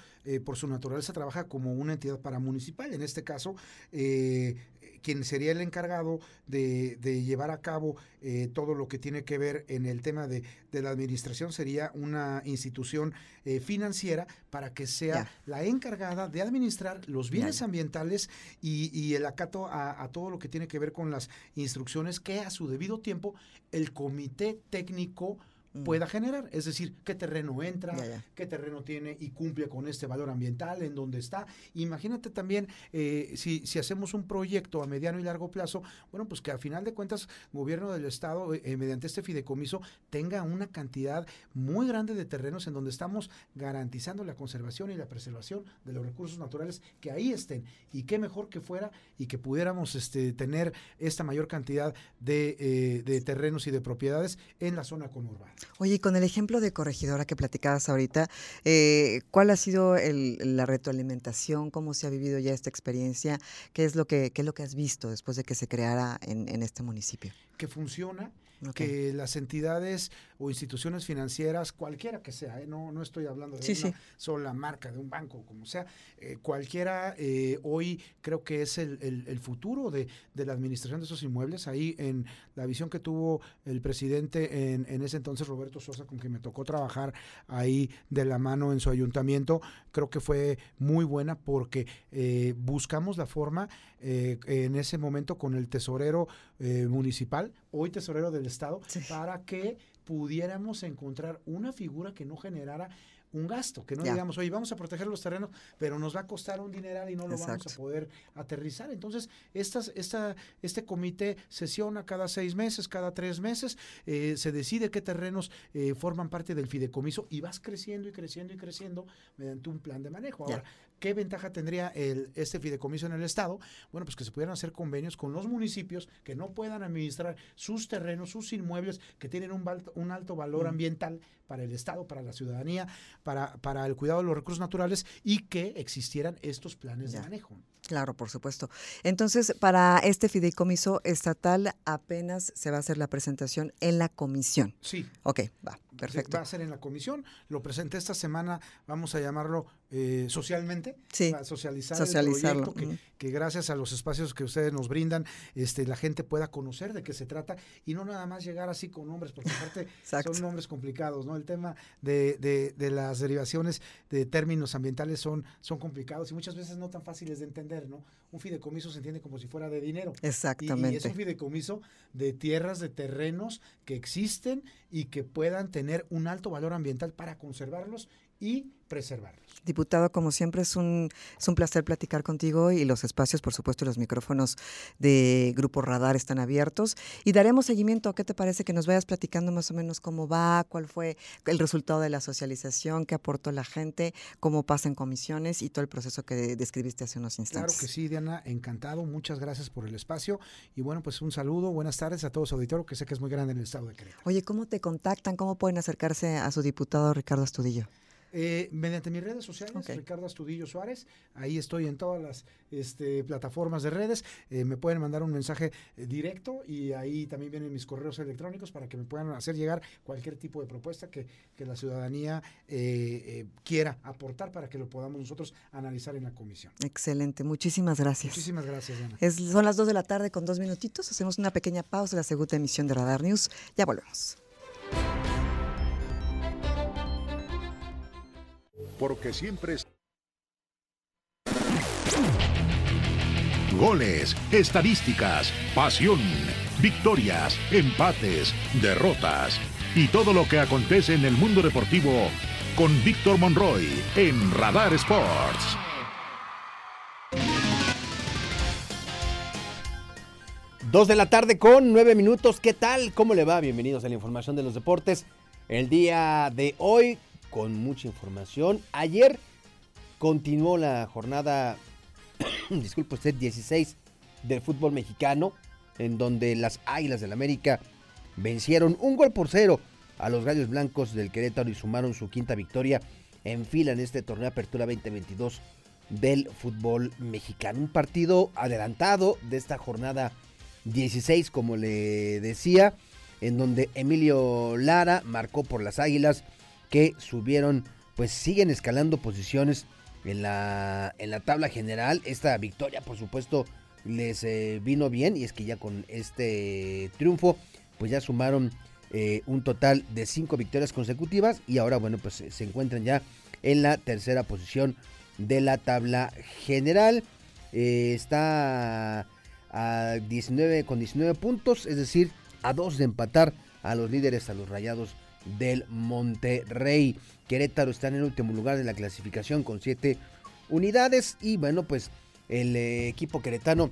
por su naturaleza, trabaja como una entidad paramunicipal. En este caso, eh, quien sería el encargado de, llevar a cabo eh, todo lo que tiene que ver en el tema de, la administración sería una institución eh, financiera para que sea la encargada de administrar los bienes ambientales y, el acato a, todo lo que tiene que ver con las instrucciones que a su debido tiempo el comité técnico Mm. pueda generar. Es decir, qué terreno entra, qué terreno tiene y cumple con este valor ambiental, en dónde está. Imagínate también eh, si, si hacemos un proyecto a mediano y largo plazo, bueno, pues que al final de cuentas, gobierno del Estado, eh, mediante este fideicomiso, tenga una cantidad muy grande de terrenos en donde estamos garantizando la conservación y la preservación de los recursos naturales que ahí estén. Y qué mejor que fuera y que pudiéramos este, tener esta mayor cantidad de, eh, de terrenos y de propiedades en la zona conurbada. Oye, y con el ejemplo de corregidora que platicabas ahorita, eh, ¿cuál ha sido la retroalimentación? ¿Cómo se ha vivido ya esta experiencia? ¿Qué es lo que, qué es lo que has visto después de que se creara en, este municipio? que funciona, que las entidades o instituciones financieras, cualquiera que sea, ¿eh? no, no estoy hablando de una sola marca, de un banco, como sea, eh, cualquiera eh, hoy creo que es el, futuro de, la administración de esos inmuebles. Ahí en la visión que tuvo el presidente en, en, ese entonces, Roberto Sosa, con quien me tocó trabajar ahí de la mano en su ayuntamiento, creo que fue muy buena porque buscamos la forma en ese momento con el tesorero municipal, hoy tesorero del Estado, para que pudiéramos encontrar una figura que no generara un gasto, que no digamos, oye, vamos a proteger los terrenos, pero nos va a costar un dineral y no lo vamos a poder aterrizar. Entonces, estas, esta, este comité sesiona cada seis meses, cada tres meses, eh, se decide qué terrenos eh, forman parte del fideicomiso y vas creciendo y creciendo y creciendo mediante un plan de manejo. Ahora, ¿Qué ventaja tendría el, este fideicomiso en el Estado? Bueno, pues que se pudieran hacer convenios con los municipios que no puedan administrar sus terrenos, sus inmuebles, que tienen un, un alto valor mm. ambiental para el Estado, para la ciudadanía, para, para el cuidado de los recursos naturales y que existieran estos planes de manejo. Claro, por supuesto. Entonces, para este fideicomiso estatal apenas se va a hacer la presentación en la comisión. Sí. Ok, va, perfecto. Va a ser en la comisión. Lo presenté esta semana, vamos a llamarlo eh, socialmente. Sí. Para socializar el proyecto, que, que, gracias a los espacios que ustedes nos brindan, este, la gente pueda conocer de qué se trata y no nada más llegar así con nombres, porque aparte son nombres complicados, ¿no? El tema de, de, de, las derivaciones de términos ambientales son, son complicados y muchas veces no tan fáciles de entender. Un fideicomiso se entiende como si fuera de dinero. Exactamente. Y, es un fideicomiso de tierras, de terrenos que existen y que puedan tener un alto valor ambiental para conservarlos y preservarlos. Diputado, como siempre es un, es un placer platicar contigo y los espacios, por supuesto, y los micrófonos de Grupo Radar están abiertos y daremos seguimiento. ¿Qué te parece que nos vayas platicando más o menos cómo va, cuál fue el resultado de la socialización, qué aportó la gente, cómo pasa en comisiones y todo el proceso que describiste hace unos instantes? Claro que sí, Diana, encantado. Muchas gracias por el espacio y bueno, pues un saludo, buenas tardes a todos su auditorio, que sé que es muy grande en el estado de Querétaro. Oye, ¿cómo te contactan? ¿Cómo pueden acercarse a su diputado Ricardo Astudillo? Eh, mediante mis redes sociales, Ricardo Astudillo Suárez, ahí estoy en todas las este, plataformas de redes, eh, me pueden mandar un mensaje eh, directo y ahí también vienen mis correos electrónicos para que me puedan hacer llegar cualquier tipo de propuesta que, la ciudadanía quiera aportar para que lo podamos nosotros analizar en la comisión. Excelente, muchísimas gracias. Muchísimas gracias, Ana. son las dos de la tarde con dos minutitos, hacemos una pequeña pausa de la segunda emisión de Radar News, ya volvemos. Porque siempre es... Goles, estadísticas, pasión, victorias, empates, derrotas y todo lo que acontece en el mundo deportivo con Víctor Monroy en Radar Sports. Dos de la tarde con nueve minutos. ¿Qué tal? ¿Cómo le va? Bienvenidos a la información de los deportes. El día de hoy con mucha información. Ayer continuó la jornada, disculpe usted, 16 del fútbol mexicano, en donde las Águilas del América vencieron un gol por cero a los Gallos Blancos del Querétaro y sumaron su quinta victoria en fila en este torneo Apertura 2022 del fútbol mexicano. Un partido adelantado de esta jornada 16, como le decía, en donde Emilio Lara marcó por las Águilas que subieron, pues siguen escalando posiciones en la, en la tabla general. Esta victoria, por supuesto, les eh, vino bien y es que ya con este triunfo, pues ya sumaron eh, un total de cinco victorias consecutivas y ahora, bueno, pues se encuentran ya en la tercera posición de la tabla general. Eh, está a 19 con 19 puntos, es decir, a dos de empatar a los líderes, a los rayados del Monterrey. Querétaro está en el último lugar de la clasificación con 7 unidades y bueno, pues el eh, equipo queretano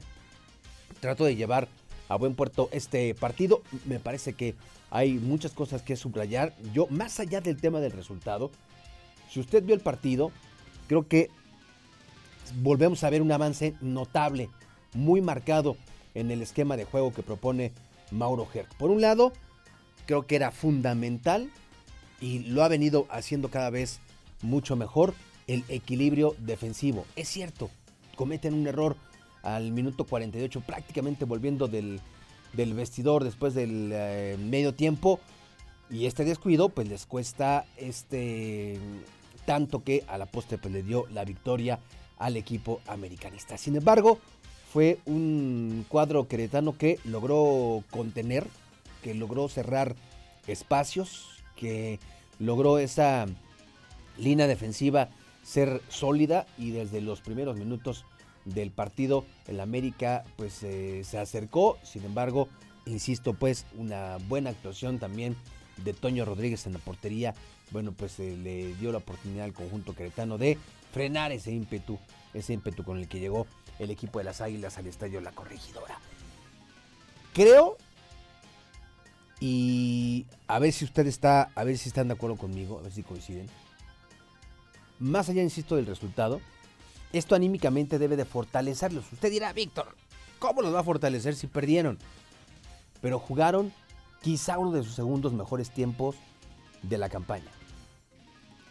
trató de llevar a buen puerto este partido. Me parece que hay muchas cosas que subrayar. Yo, más allá del tema del resultado, si usted vio el partido, creo que volvemos a ver un avance notable, muy marcado en el esquema de juego que propone Mauro Herc. Por un lado, creo que era fundamental y lo ha venido haciendo cada vez mucho mejor el equilibrio defensivo. Es cierto, cometen un error al minuto 48, prácticamente volviendo del, del vestidor después del eh, medio tiempo. Y este descuido pues les cuesta este tanto que a la postre pues, le dio la victoria al equipo americanista. Sin embargo, fue un cuadro queretano que logró contener, que logró cerrar espacios, que logró esa línea defensiva ser sólida y desde los primeros minutos del partido el América pues eh, se acercó, sin embargo, insisto pues una buena actuación también de Toño Rodríguez en la portería, bueno pues eh, le dio la oportunidad al conjunto queretano de frenar ese ímpetu, ese ímpetu con el que llegó el equipo de las Águilas al estadio La Corregidora. Creo y a ver si usted está, a ver si están de acuerdo conmigo, a ver si coinciden. Más allá, insisto, del resultado, esto anímicamente debe de fortalecerlos. Usted dirá, Víctor, ¿cómo los va a fortalecer si perdieron? Pero jugaron quizá uno de sus segundos mejores tiempos de la campaña.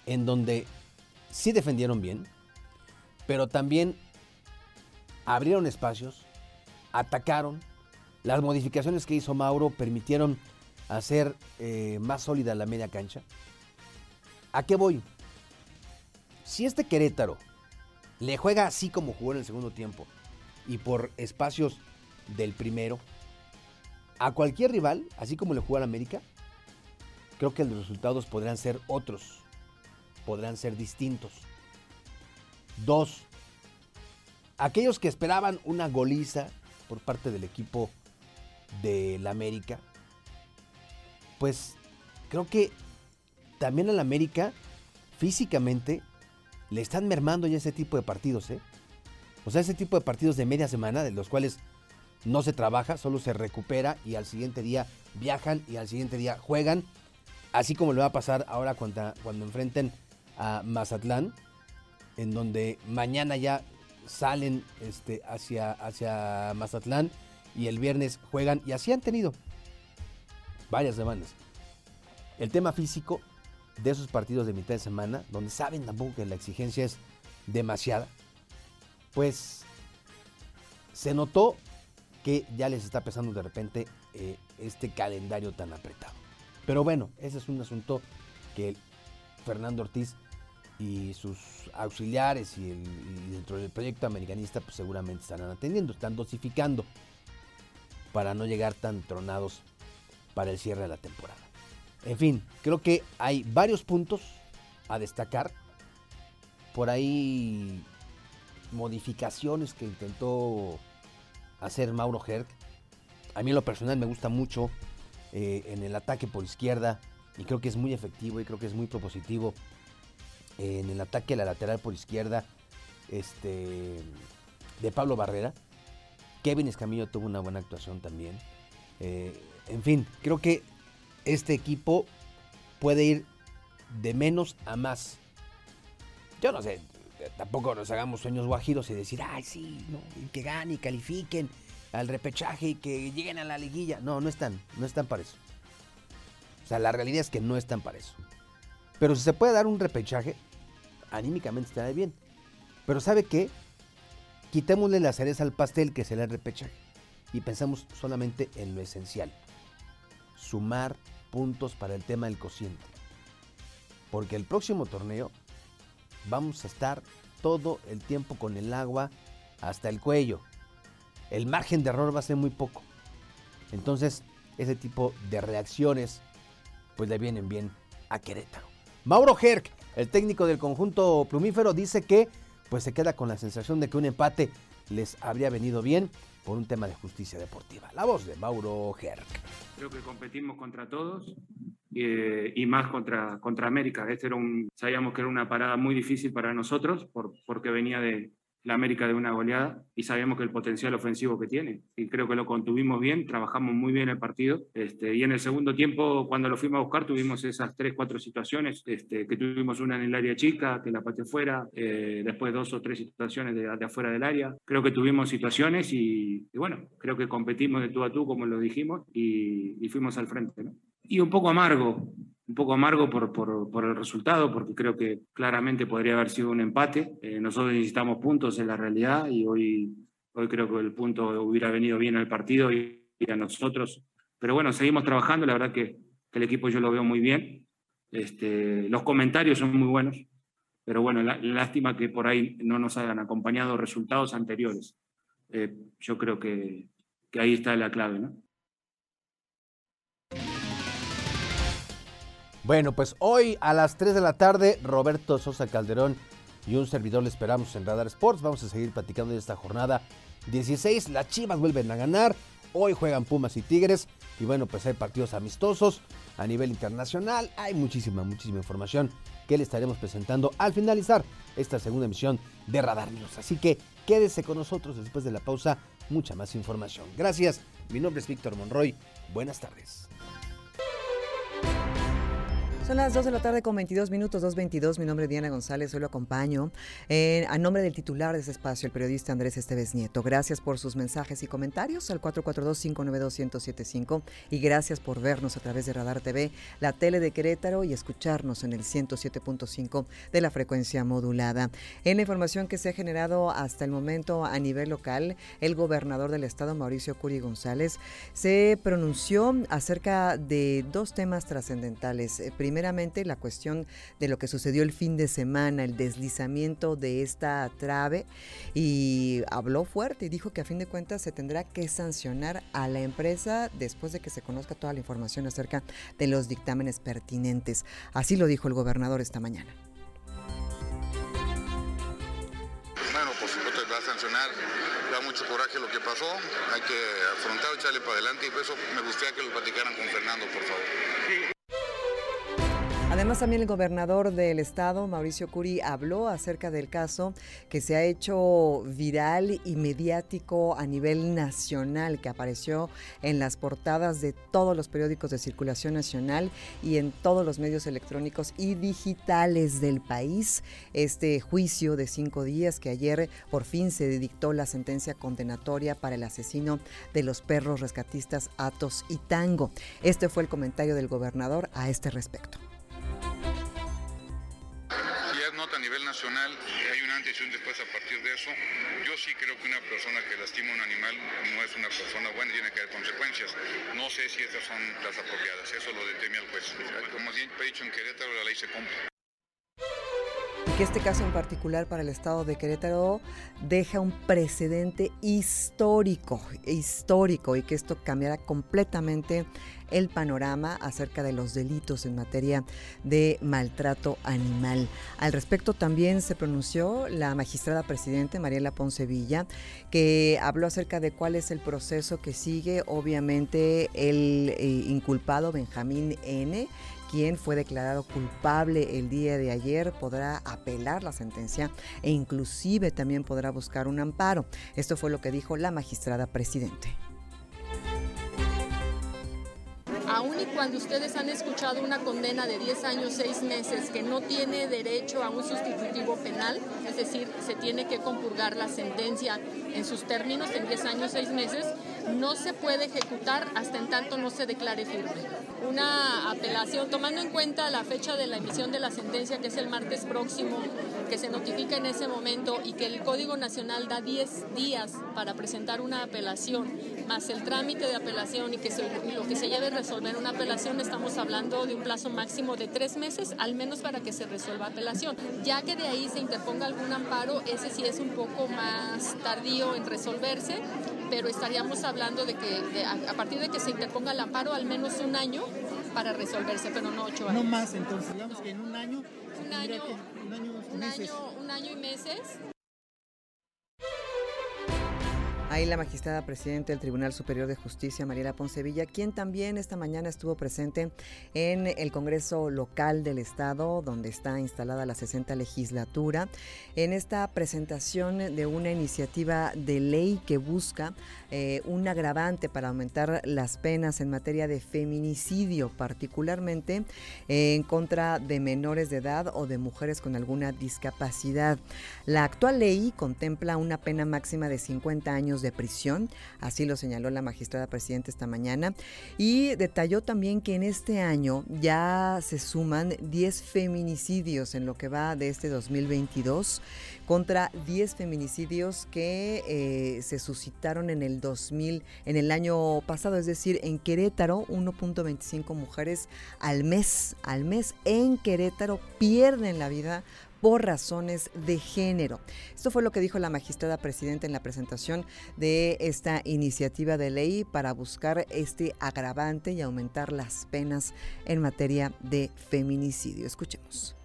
En donde sí defendieron bien, pero también abrieron espacios, atacaron. Las modificaciones que hizo Mauro permitieron hacer eh, más sólida la media cancha. ¿A qué voy? Si este Querétaro le juega así como jugó en el segundo tiempo y por espacios del primero, a cualquier rival, así como le jugó al América, creo que los resultados podrán ser otros, podrán ser distintos. Dos, aquellos que esperaban una goliza por parte del equipo del América, pues creo que también al América físicamente le están mermando ya ese tipo de partidos, ¿eh? O sea, ese tipo de partidos de media semana, de los cuales no se trabaja, solo se recupera y al siguiente día viajan y al siguiente día juegan. Así como le va a pasar ahora cuando, cuando enfrenten a Mazatlán, en donde mañana ya salen este, hacia, hacia Mazatlán y el viernes juegan y así han tenido varias semanas. El tema físico de esos partidos de mitad de semana, donde saben tampoco que la exigencia es demasiada, pues se notó que ya les está pesando de repente eh, este calendario tan apretado. Pero bueno, ese es un asunto que Fernando Ortiz y sus auxiliares y, dentro del proyecto americanista pues seguramente estarán atendiendo, están dosificando para no llegar tan tronados para el cierre de la temporada. En fin, creo que hay varios puntos a destacar. Por ahí modificaciones que intentó hacer Mauro Herc. A mí en lo personal me gusta mucho eh, en el ataque por izquierda y creo que es muy efectivo y creo que es muy propositivo en el ataque a la lateral por izquierda este, de Pablo Barrera. Kevin Escamillo tuvo una buena actuación también. Eh, en fin, creo que este equipo puede ir de menos a más. Yo no sé, tampoco nos hagamos sueños guajiros y decir, ay, sí, que ganen y califiquen al repechaje y que lleguen a la liguilla. No, no están, no están para eso. O sea, la realidad es que no están para eso. Pero si se puede dar un repechaje, anímicamente está bien. Pero ¿sabe qué? Quitémosle la cereza al pastel que será el repechaje y pensamos solamente en lo esencial. Sumar puntos para el tema del cociente. Porque el próximo torneo vamos a estar todo el tiempo con el agua hasta el cuello. El margen de error va a ser muy poco. Entonces, ese tipo de reacciones pues le vienen bien a Querétaro. Mauro Herc el técnico del conjunto plumífero dice que pues se queda con la sensación de que un empate les habría venido bien por un tema de justicia deportiva. La voz de Mauro Herc. Creo que competimos contra todos eh, y más contra, contra América. Este era un, sabíamos que era una parada muy difícil para nosotros por, porque venía de, la América de una goleada y sabemos que el potencial ofensivo que tiene. Y creo que lo contuvimos bien, trabajamos muy bien el partido. Este, y en el segundo tiempo, cuando lo fuimos a buscar, tuvimos esas tres, cuatro situaciones, este, que tuvimos una en el área chica, que la pateó fuera, eh, después dos o tres situaciones de, afuera del área. Creo que tuvimos situaciones y, bueno, creo que competimos de tú a tú, como lo dijimos, y, y fuimos al frente. ¿no? Y un poco amargo, un poco amargo por, el resultado, porque creo que claramente podría haber sido un empate. Eh, nosotros necesitamos puntos en la realidad y hoy, hoy creo que el punto hubiera venido bien al partido y a nosotros. Pero bueno, seguimos trabajando, la verdad que, el equipo yo lo veo muy bien. Este, los comentarios son muy buenos, pero bueno, lástima que por ahí no nos hayan acompañado resultados anteriores. Eh, yo creo que, que ahí está la clave, ¿no? Bueno, pues hoy a las 3 de la tarde, Roberto Sosa Calderón y un servidor le esperamos en Radar Sports. Vamos a seguir platicando de esta jornada 16. Las Chivas vuelven a ganar. Hoy juegan Pumas y Tigres. Y bueno, pues hay partidos amistosos a nivel internacional. Hay muchísima, muchísima información que le estaremos presentando al finalizar esta segunda emisión de Radar News. Así que quédese con nosotros después de la pausa. Mucha más información. Gracias. Mi nombre es Víctor Monroy. Buenas tardes. Son las 2 de la tarde con 22 minutos, 2.22. Mi nombre es Diana González, hoy lo acompaño eh, a nombre del titular de este espacio, el periodista Andrés Esteves Nieto. Gracias por sus mensajes y comentarios al 442-592-1075 y gracias por vernos a través de Radar TV, la tele de Querétaro y escucharnos en el 107.5 de la frecuencia modulada. En la información que se ha generado hasta el momento a nivel local, el gobernador del estado, Mauricio Curi González, se pronunció acerca de dos temas trascendentales. Primero, primeramente la cuestión de lo que sucedió el fin de semana, el deslizamiento de esta trave y habló fuerte y dijo que a fin de cuentas se tendrá que sancionar a la empresa después de que se conozca toda la información acerca de los dictámenes pertinentes. Así lo dijo el gobernador esta mañana. Bueno, por supuesto va a sancionar, da mucho coraje lo que pasó, hay que afrontar, echarle para adelante y por eso me gustaría que lo platicaran con Fernando, por favor. Además, también el gobernador del estado, Mauricio Curi, habló acerca del caso que se ha hecho viral y mediático a nivel nacional, que apareció en las portadas de todos los periódicos de circulación nacional y en todos los medios electrónicos y digitales del país. Este juicio de cinco días que ayer por fin se dictó la sentencia condenatoria para el asesino de los perros rescatistas Atos y Tango. Este fue el comentario del gobernador a este respecto a nivel nacional, hay un antes y un después a partir de eso. Yo sí creo que una persona que lastima a un animal no es una persona buena y tiene que haber consecuencias. No sé si estas son las apropiadas, eso lo determina el juez. Como he dicho en Querétaro, la ley se cumple que este caso en particular para el estado de Querétaro deja un precedente histórico, histórico, y que esto cambiará completamente el panorama acerca de los delitos en materia de maltrato animal. Al respecto también se pronunció la magistrada presidente Mariela Poncevilla, que habló acerca de cuál es el proceso que sigue, obviamente, el eh, inculpado Benjamín N quien fue declarado culpable el día de ayer podrá apelar la sentencia e inclusive también podrá buscar un amparo. Esto fue lo que dijo la magistrada presidente. Aún y cuando ustedes han escuchado una condena de 10 años, 6 meses, que no tiene derecho a un sustitutivo penal, es decir, se tiene que compurgar la sentencia en sus términos en 10 años, 6 meses, no se puede ejecutar hasta en tanto no se declare firme. Una apelación, tomando en cuenta la fecha de la emisión de la sentencia, que es el martes próximo, que se notifica en ese momento y que el Código Nacional da 10 días para presentar una apelación, más el trámite de apelación y que lo que se lleve a resolver una apelación, estamos hablando de un plazo máximo de tres meses, al menos para que se resuelva apelación. Ya que de ahí se interponga algún amparo, ese sí es un poco más tardío en resolverse, pero estaríamos hablando de que a, partir de que se interponga el amparo, al menos un año para resolverse, pero no ocho años. No más, entonces, digamos que en un año. Un año, un año, un año, un año y meses. Ahí la magistrada presidenta del Tribunal Superior de Justicia, Mariela Poncevilla, quien también esta mañana estuvo presente en el Congreso local del Estado, donde está instalada la 60 legislatura, en esta presentación de una iniciativa de ley que busca eh, un agravante para aumentar las penas en materia de feminicidio, particularmente en contra de menores de edad o de mujeres con alguna discapacidad. La actual ley contempla una pena máxima de 50 años de prisión, así lo señaló la magistrada presidenta esta mañana, y detalló también que en este año ya se suman 10 feminicidios en lo que va de este 2022 contra 10 feminicidios que eh, se suscitaron en el 2000, en el año pasado, es decir, en Querétaro 1.25 mujeres al mes, al mes en Querétaro pierden la vida por razones de género. Esto fue lo que dijo la magistrada presidenta en la presentación de esta iniciativa de ley para buscar este agravante y aumentar las penas en materia de feminicidio. Escuchemos.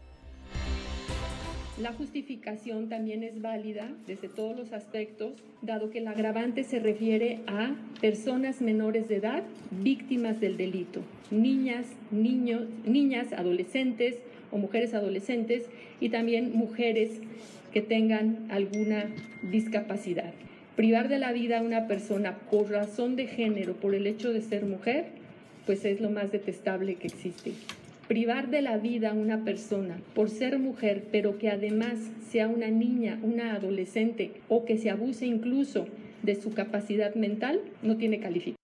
La justificación también es válida desde todos los aspectos, dado que el agravante se refiere a personas menores de edad víctimas del delito, niñas, niños, niñas, adolescentes o mujeres adolescentes y también mujeres que tengan alguna discapacidad. Privar de la vida a una persona por razón de género, por el hecho de ser mujer, pues es lo más detestable que existe privar de la vida a una persona por ser mujer, pero que además sea una niña, una adolescente o que se abuse incluso de su capacidad mental, no tiene calificación.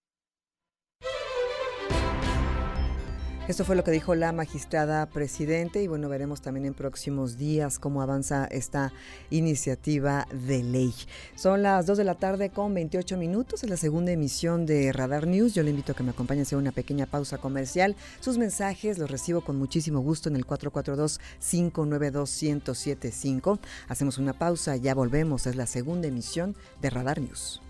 Esto fue lo que dijo la magistrada presidente y bueno, veremos también en próximos días cómo avanza esta iniciativa de ley. Son las 2 de la tarde con 28 minutos, es la segunda emisión de Radar News. Yo le invito a que me acompañe a hacer una pequeña pausa comercial. Sus mensajes los recibo con muchísimo gusto en el 442-592-1075. Hacemos una pausa, ya volvemos, es la segunda emisión de Radar News.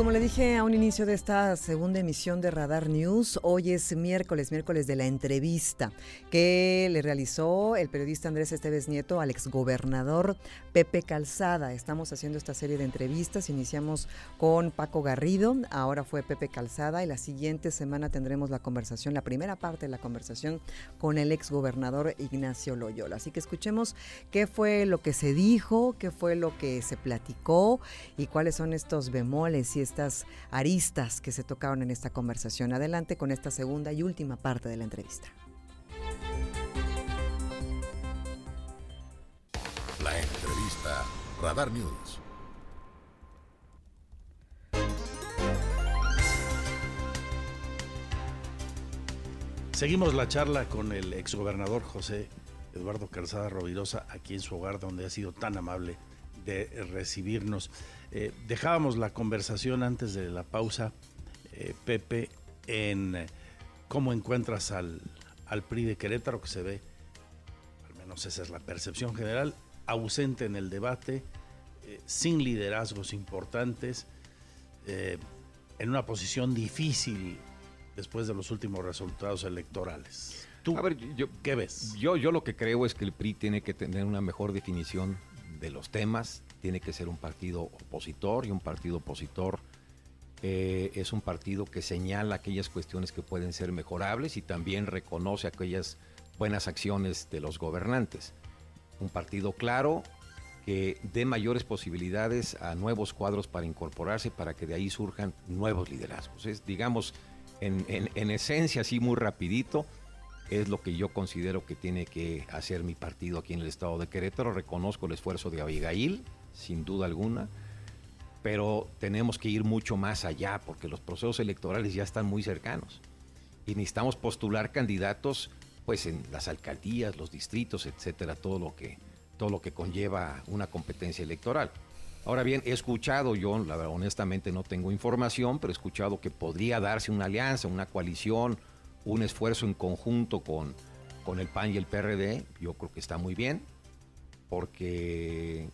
Como le dije a un inicio de esta segunda emisión de Radar News, hoy es miércoles, miércoles de la entrevista que le realizó el periodista Andrés Esteves Nieto al exgobernador Pepe Calzada. Estamos haciendo esta serie de entrevistas, iniciamos con Paco Garrido, ahora fue Pepe Calzada y la siguiente semana tendremos la conversación, la primera parte de la conversación con el exgobernador Ignacio Loyola. Así que escuchemos qué fue lo que se dijo, qué fue lo que se platicó y cuáles son estos bemoles y estas aristas que se tocaron en esta conversación. Adelante con esta segunda y última parte de la entrevista. La entrevista Radar News. Seguimos la charla con el exgobernador José Eduardo Calzada Rovirosa aquí en su hogar donde ha sido tan amable de recibirnos. Eh, dejábamos la conversación antes de la pausa, eh, Pepe, en eh, cómo encuentras al, al PRI de Querétaro, que se ve, al menos esa es la percepción general, ausente en el debate, sin liderazgos importantes, en una posición difícil después de los últimos resultados electorales. ¿Tú yo, qué ves? Yo, yo lo que creo es que el PRI tiene que tener una mejor definición de los temas, tiene que ser un partido opositor y un partido opositor eh, es un partido que señala aquellas cuestiones que pueden ser mejorables y también reconoce aquellas buenas acciones de los gobernantes. Un partido claro que dé mayores posibilidades a nuevos cuadros para incorporarse, para que de ahí surjan nuevos liderazgos. Es, digamos, en, en esencia, así muy rapidito, es lo que yo considero que tiene que hacer mi partido aquí en el estado de Querétaro. Reconozco el esfuerzo de Abigail, sin duda alguna, pero tenemos que ir mucho más allá porque los procesos electorales ya están muy cercanos y necesitamos postular candidatos pues en las alcaldías, los distritos, etcétera, todo lo que todo lo que conlleva una competencia electoral. Ahora bien, he escuchado, yo la verdad, honestamente no tengo información, pero he escuchado que podría darse una alianza, una coalición, un esfuerzo en conjunto con, con el PAN y el PRD, yo creo que está muy bien, porque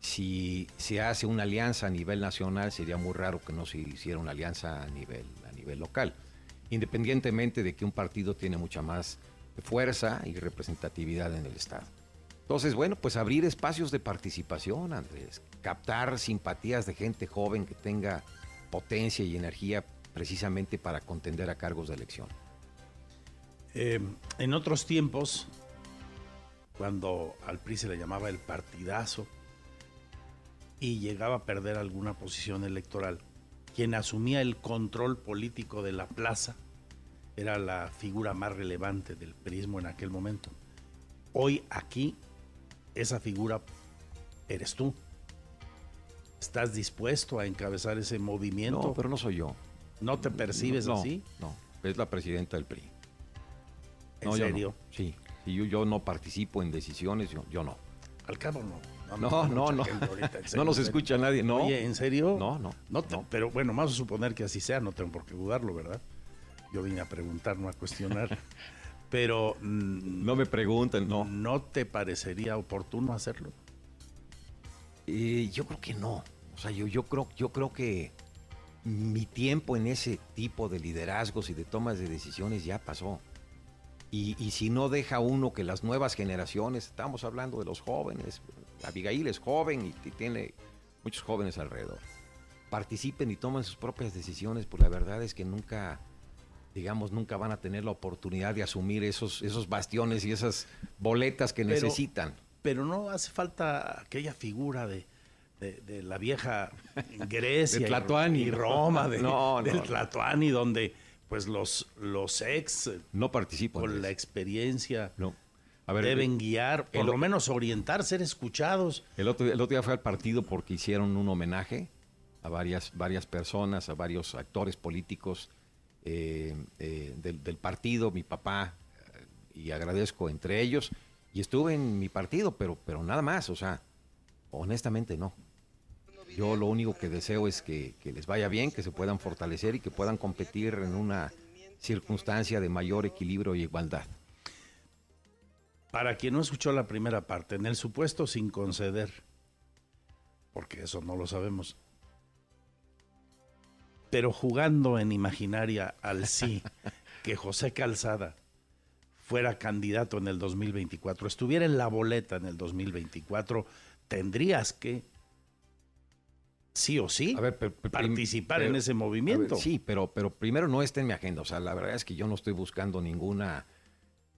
si se hace una alianza a nivel nacional, sería muy raro que no se hiciera una alianza a nivel, a nivel local, independientemente de que un partido tiene mucha más fuerza y representatividad en el Estado. Entonces, bueno, pues abrir espacios de participación, Andrés, captar simpatías de gente joven que tenga potencia y energía precisamente para contender a cargos de elección. Eh, en otros tiempos, cuando al PRI se le llamaba el partidazo y llegaba a perder alguna posición electoral, quien asumía el control político de la plaza era la figura más relevante del PRIismo en aquel momento. Hoy aquí esa figura eres tú. ¿Estás dispuesto a encabezar ese movimiento? No, pero no soy yo. ¿No te percibes no, así? No, es la presidenta del PRI. ¿En No, yo no. serio? Sí, sí, yo, yo no participo en decisiones, yo, yo no. Al cabo no. No, no, no. ahorita, No nos escucha nadie, no. Oye, ¿en serio? No, no. No te- Pero bueno, vamos a suponer que así sea, no tengo por qué dudarlo, ¿verdad? Yo vine a preguntar, no a cuestionar. pero... mm, no me pregunten, no. ¿No te parecería oportuno hacerlo? Eh, yo creo que no. O sea, yo, yo, creo, yo creo que mi tiempo en ese tipo de liderazgos y de tomas de decisiones ya pasó. Y, y si no deja uno que las nuevas generaciones, estamos hablando de los jóvenes, Abigail es joven y, y tiene muchos jóvenes alrededor, participen y tomen sus propias decisiones, pues la verdad es que nunca, digamos, nunca van a tener la oportunidad de asumir esos, esos bastiones y esas boletas que Pero- necesitan. Pero no hace falta aquella figura de, de- de la vieja Grecia De y- y Roma, de, No, no, del. Tlatoani, donde pues los, los ex no participan con la experiencia no. A ver, deben el- guiar, por el- lo menos orientar, ser escuchados. El otro, el otro día fue al partido porque hicieron un homenaje a varias, varias personas, a varios actores políticos eh, eh, del, del partido, mi papá, eh, y agradezco entre ellos. Y estuve en mi partido, pero, pero nada más, o sea, honestamente no. Yo lo único que deseo es que, que les vaya bien, que se puedan fortalecer y que puedan competir en una circunstancia de mayor equilibrio y igualdad. Para quien no escuchó la primera parte, en el supuesto sin conceder, porque eso no lo sabemos, pero jugando en imaginaria al sí, que José Calzada fuera candidato en el 2024, estuviera en la boleta en el 2024, tendrías que, sí o sí, participar en ese a ver, movimiento. sí, pero, pero primero no está en mi agenda. O sea, la verdad es que yo no estoy buscando ninguna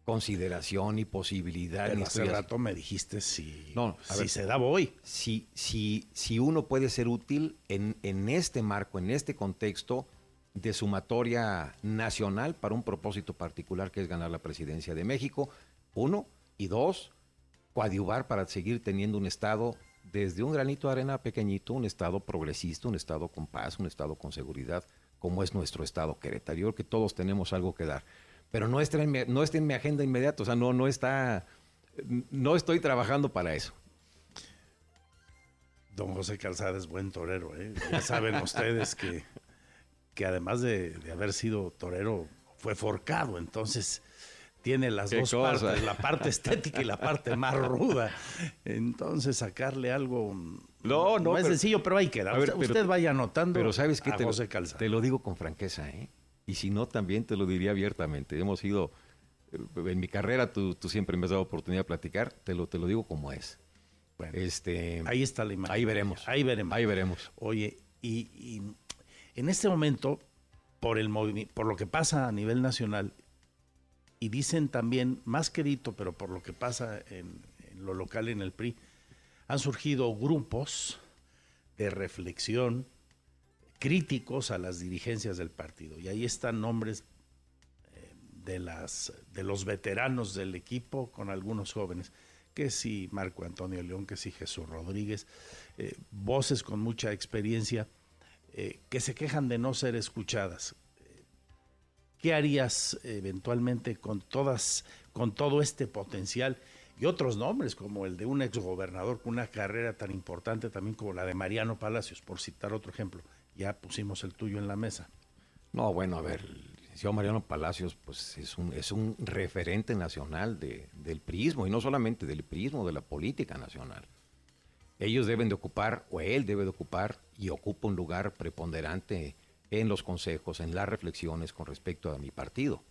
consideración ni posibilidad. Pero ni hace rato me dijiste si, No, a si ver, se da voy. Si, si, si uno puede ser útil en, en este marco, en este contexto de sumatoria nacional para un propósito particular que es ganar la presidencia de México, uno, y dos, coadyuvar para seguir teniendo un Estado desde un granito de arena pequeñito, un Estado progresista, un Estado con paz, un Estado con seguridad, como es nuestro Estado Querétaro. Yo creo que todos tenemos algo que dar. Pero no está en mi, no está en mi agenda inmediata, o sea, no, no está, no estoy trabajando para eso. Don José Calzada es buen torero, ¿eh? Ya saben ustedes que, que además de, de haber sido torero, fue forcado, entonces tiene las dos cosa. partes, la parte estética y la parte más ruda. Entonces sacarle algo No, no, es pero- sencillo, pero ahí queda. A ver, usted, vaya anotando Pero sabes que te, José te lo digo con franqueza, ¿eh? Y si no, también te lo diría abiertamente. Hemos ido, eh, en mi carrera, tú, tú siempre me has dado oportunidad de platicar, te lo, te lo digo como es. este, ahí está la imagen. Ahí veremos. Ahí veremos. Ahí veremos. Oye, y, y en este momento, por, el por lo que pasa a nivel nacional, y dicen también, más que dito, pero por lo que pasa en, en lo local en el PRI, han surgido grupos de reflexión críticos a las dirigencias del partido. Y ahí están nombres eh, de, las, de los veteranos del equipo con algunos jóvenes, que sí Marco Antonio León, que sí Jesús Rodríguez, eh, voces con mucha experiencia eh, que se quejan de no ser escuchadas. ¿Qué harías eventualmente con todas, con todo este potencial y otros nombres como el de un exgobernador con una carrera tan importante también como la de Mariano Palacios, por citar otro ejemplo? Ya pusimos el tuyo en la mesa. No, bueno, a ver, el licenciado Mariano Palacios, pues es un, es un referente nacional de- del prismo, y no solamente del prismo, de la política nacional. Ellos deben de ocupar, o él debe de ocupar, y ocupa un lugar preponderante en los consejos, en las reflexiones con respecto a mi partido.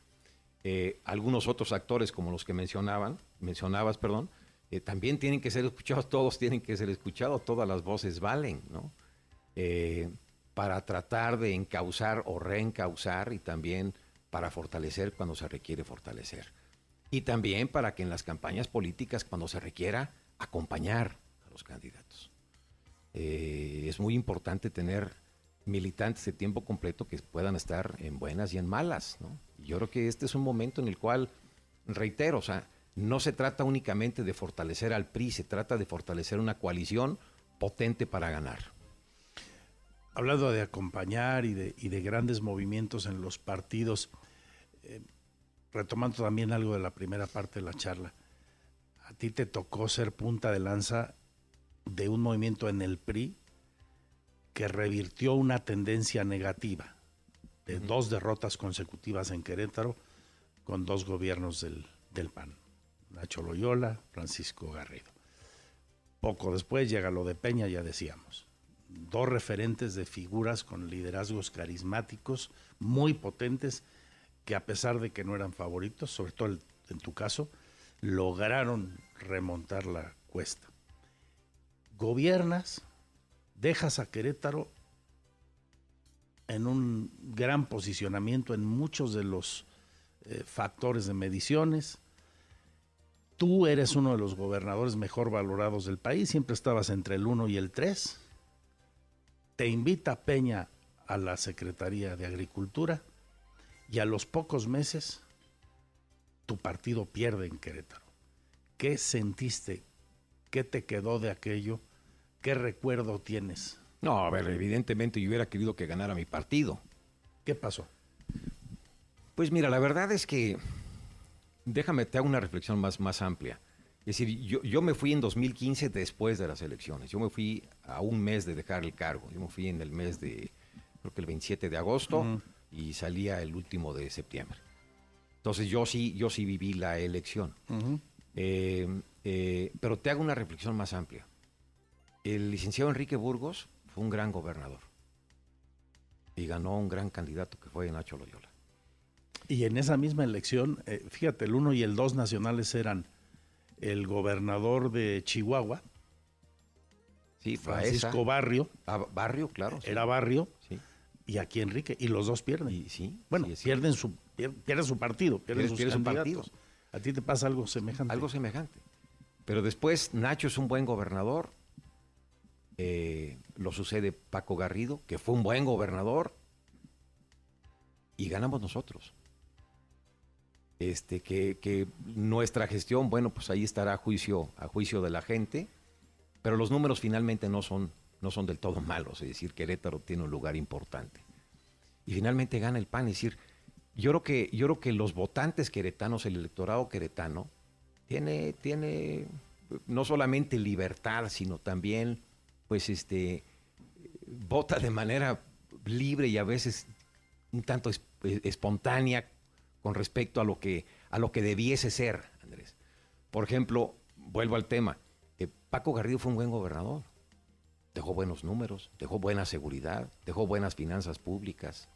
Eh, algunos otros actores, como los que mencionaban, mencionabas, perdón, eh, también tienen que ser escuchados, todos tienen que ser escuchados, todas las voces valen, ¿no? Eh, para tratar de encauzar o reencauzar y también para fortalecer cuando se requiere fortalecer. Y también para que en las campañas políticas, cuando se requiera, acompañar a los candidatos. Eh, es muy importante tener militantes de tiempo completo que puedan estar en buenas y en malas. ¿no? Yo creo que este es un momento en el cual, reitero, o sea, no se trata únicamente de fortalecer al PRI, se trata de fortalecer una coalición potente para ganar. hablando de acompañar y de, y de grandes movimientos en los partidos, eh, retomando también algo de la primera parte de la charla, a ti te tocó ser punta de lanza de un movimiento en el PRI que revirtió una tendencia negativa de dos derrotas consecutivas en Querétaro con dos gobiernos del, del PAN, Nacho Loyola, Francisco Garrido. Poco después llega lo de Peña, ya decíamos. Dos referentes de figuras con liderazgos carismáticos muy potentes que a pesar de que no eran favoritos, sobre todo en tu caso, lograron remontar la cuesta. Gobiernas, dejas a Querétaro en un gran posicionamiento en muchos de los eh, factores de mediciones. Tú eres uno de los gobernadores mejor valorados del país, siempre estabas entre el 1 y el 3. Te invita Peña a la Secretaría de Agricultura y a los pocos meses tu partido pierde en Querétaro. ¿Qué sentiste? ¿Qué te quedó de aquello? ¿Qué recuerdo tienes? No, a ver, evidentemente yo hubiera querido que ganara mi partido. ¿Qué pasó? Pues mira, la verdad es que, déjame, te hago una reflexión más, más amplia. Es decir, yo, yo me fui en 2015 después de las elecciones. Yo me fui a un mes de dejar el cargo. Yo me fui en el mes de, creo que el 27 de agosto y salía el último de septiembre. Entonces yo sí, yo sí viví la elección. Eh, eh, pero te hago una reflexión más amplia. El licenciado Enrique Burgos fue un gran gobernador y ganó un gran candidato que fue Nacho Loyola. Y en esa misma elección, eh, fíjate, el 1 y el 2 nacionales eran el gobernador de Chihuahua, sí, Francisco Barrio. Ah, barrio, claro. Era Barrio. Y aquí Enrique. Y los dos pierden. Y, sí, bueno, pierden, su, pierden su partido, pierden sus candidatos. ¿A ti te pasa algo semejante? Algo semejante. Pero después Nacho es un buen gobernador. Eh, lo sucede Paco Garrido, que fue un buen gobernador. Y ganamos nosotros. Este, que, nuestra gestión, bueno, pues ahí estará a juicio, a juicio de la gente, pero los números finalmente no son, no son del todo malos, es decir, Querétaro tiene un lugar importante. Y finalmente gana el PAN, es decir, yo creo que, yo creo que los votantes queretanos, el electorado queretano, tiene, tiene no solamente libertad, sino también, pues, este, vota de manera libre y a veces un tanto espontánea con respecto a lo que, a lo que debiese ser, Andrés. Por ejemplo, vuelvo al tema. Eh, Paco Garrido fue un buen gobernador. Dejó buenos números, dejó buena seguridad, dejó buenas finanzas públicas.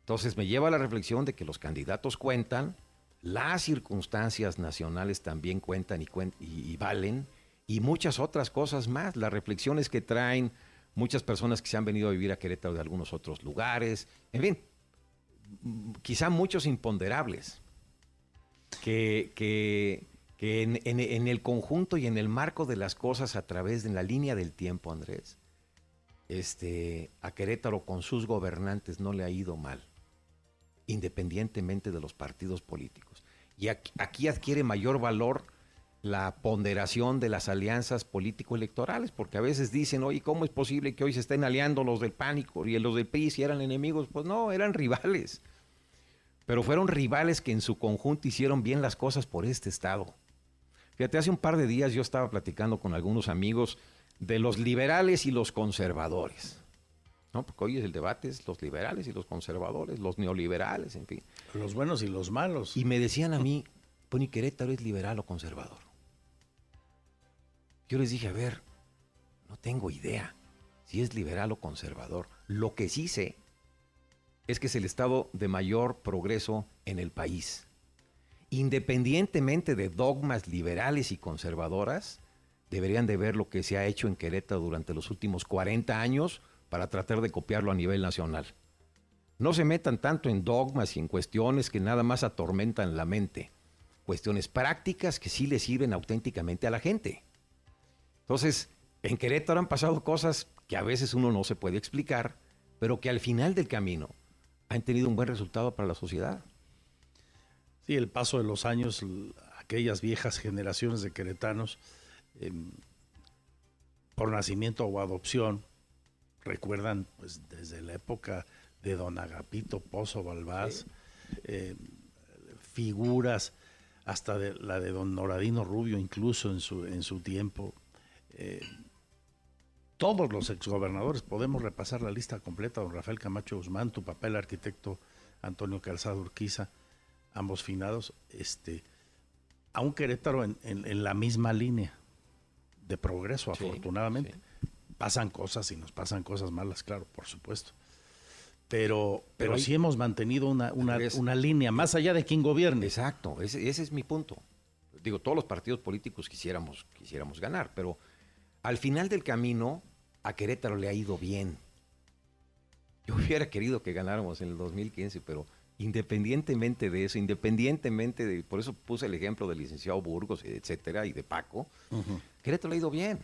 Entonces me lleva a la reflexión de que los candidatos cuentan, las circunstancias nacionales también cuentan y, y valen, y muchas otras cosas más. Las reflexiones que traen muchas personas que se han venido a vivir a Querétaro de algunos otros lugares. En fin, quizá muchos imponderables que, que, en, el conjunto y en el marco de las cosas a través de la línea del tiempo, Andrés, este, a Querétaro con sus gobernantes no le ha ido mal, independientemente de los partidos políticos. Y aquí adquiere mayor valor la ponderación de las alianzas político-electorales, porque a veces dicen, oye, ¿cómo es posible que hoy se estén aliando los del pánico y los del PRI si eran enemigos? Pues no, eran rivales. Pero fueron rivales que en su conjunto hicieron bien las cosas por este Estado. Fíjate, hace un par de días yo estaba platicando con algunos amigos de los liberales y los conservadores. ¿no? Porque hoy es el debate, es los liberales y los conservadores, los neoliberales, en fin. Los buenos y los malos. Y me decían a mí, Pony Querétaro es liberal o conservador. Yo les dije, a ver, no tengo idea si es liberal o conservador. Lo que sí sé es que es el estado de mayor progreso en el país. Independientemente de dogmas liberales y conservadoras, deberían de ver lo que se ha hecho en Querétaro durante los últimos 40 años para tratar de copiarlo a nivel nacional. No se metan tanto en dogmas y en cuestiones que nada más atormentan la mente. Cuestiones prácticas que sí le sirven auténticamente a la gente. Entonces, en Querétaro han pasado cosas que a veces uno no se puede explicar, pero que al final del camino han tenido un buen resultado para la sociedad. Sí, el paso de los años, aquellas viejas generaciones de queretanos, em, por nacimiento o adopción, recuerdan pues desde la época de don Agapito Pozo Balbás, eh, figuras hasta de, la de don Noradino Rubio incluso en su, en su tiempo. Eh, todos los exgobernadores, podemos repasar la lista completa, don Rafael Camacho Guzmán, tu papá el arquitecto Antonio Calzado Urquiza, ambos finados, este, a un Querétaro en, la misma línea de progreso, afortunadamente. Pasan cosas y nos pasan cosas malas, claro, por supuesto. Pero, pero, sí hemos mantenido una, una, línea, más allá de quien gobierne. Exacto, ese, ese, es mi punto. Digo, todos los partidos políticos quisiéramos, quisiéramos ganar, pero al final del camino a Querétaro le ha ido bien. Yo hubiera querido que ganáramos en el 2015, pero independientemente de eso, independientemente de, por eso puse el ejemplo del licenciado Burgos, etcétera, y de Paco, Querétaro le ha ido bien.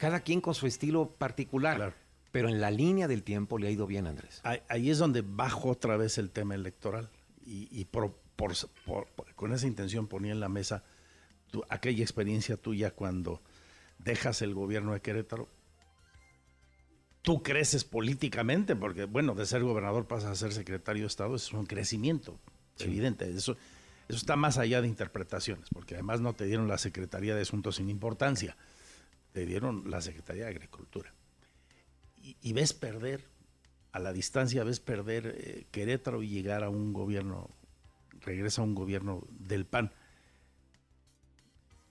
Cada quien con su estilo particular. Pero en la línea del tiempo le ha ido bien, Andrés. Ahí, es donde bajo otra vez el tema electoral. Y, con esa intención ponía en la mesa aquella experiencia tuya cuando dejas el gobierno de Querétaro tú creces políticamente, porque bueno, de ser gobernador pasas a ser secretario de Estado, es un crecimiento evidente. Eso, eso está más allá de interpretaciones, porque además no te dieron la Secretaría de Asuntos sin importancia, te dieron la Secretaría de Agricultura. Y, ves perder, a la distancia ves perder eh, Querétaro y llegar a un gobierno, regresa a un gobierno del PAN.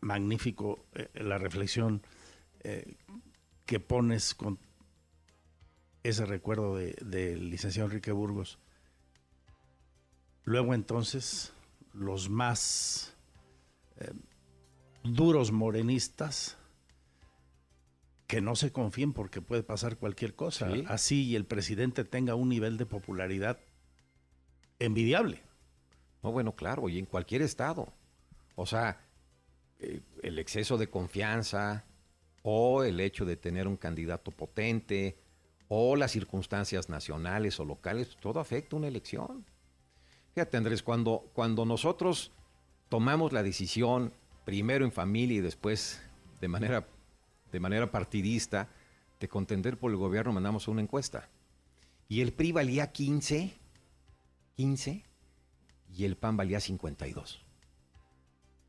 Magnífico eh, la reflexión eh, que pones con ese recuerdo del de licenciado Enrique Burgos. Luego entonces, los más eh, duros morenistas, que no se confíen porque puede pasar cualquier cosa. Así y el presidente tenga un nivel de popularidad envidiable. No, bueno, claro, y en cualquier estado. O sea, el exceso de confianza o el hecho de tener un candidato potente o las circunstancias nacionales o locales, todo afecta una elección. Fíjate, Andrés, cuando, cuando nosotros tomamos la decisión, primero en familia y después de manera, de manera partidista, de contender por el gobierno, mandamos una encuesta. Y el PRI valía 15, 15, y el PAN valía 52.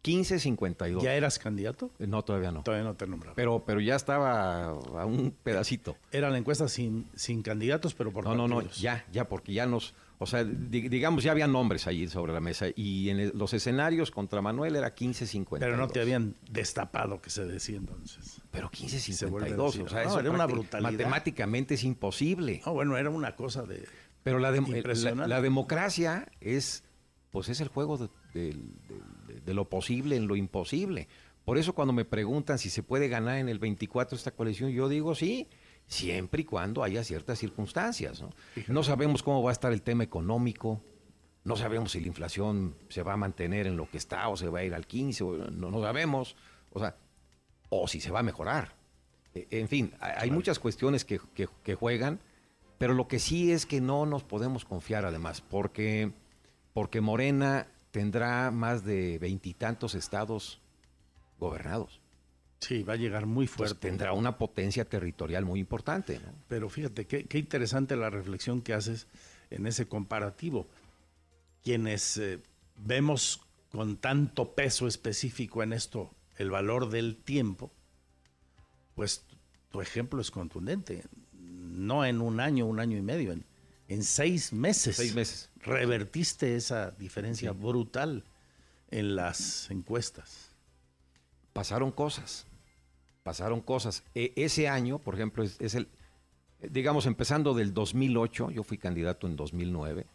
1552. ¿Ya eras candidato? Eh, no, todavía no. Todavía no te nombraba. Pero, pero ya estaba a un pedacito. Era la encuesta sin, sin candidatos, pero por No, no, no, ya, ya, porque ya nos, o sea, digamos, ya había nombres ahí sobre la mesa y en los escenarios contra Manuel era 1552. Pero no te habían destapado, que se decía entonces. Pero 1552, o sea, eso era una brutalidad. Matemáticamente es imposible. No, bueno, era una cosa de... Pero la, la, democracia es, pues es el juego de de lo posible en lo imposible. Por eso cuando me preguntan si se puede ganar en el 24 esta coalición, yo digo sí, siempre y cuando haya ciertas circunstancias. ¿no? no sabemos cómo va a estar el tema económico, no sabemos si la inflación se va a mantener en lo que está o se va a ir al 15, no, no sabemos, o sea, o si se va a mejorar. E, en fin, hay muchas cuestiones que, que juegan, pero lo que sí es que no nos podemos confiar además, porque, porque Morena tendrá más de veintitantos estados gobernados. Sí, va a llegar muy fuerte. tendrá una potencia territorial muy importante. Pero fíjate, qué, interesante la reflexión que haces en ese comparativo. Quienes eh, vemos con tanto peso específico en esto el valor del tiempo, pues tu ejemplo es contundente. No en un año, un año y medio, en en seis meses. Seis meses. Revertiste esa diferencia brutal en las encuestas. Pasaron cosas. Pasaron cosas. E, ese año, por ejemplo, es, el, digamos, empezando del 2008, yo fui candidato en 2009,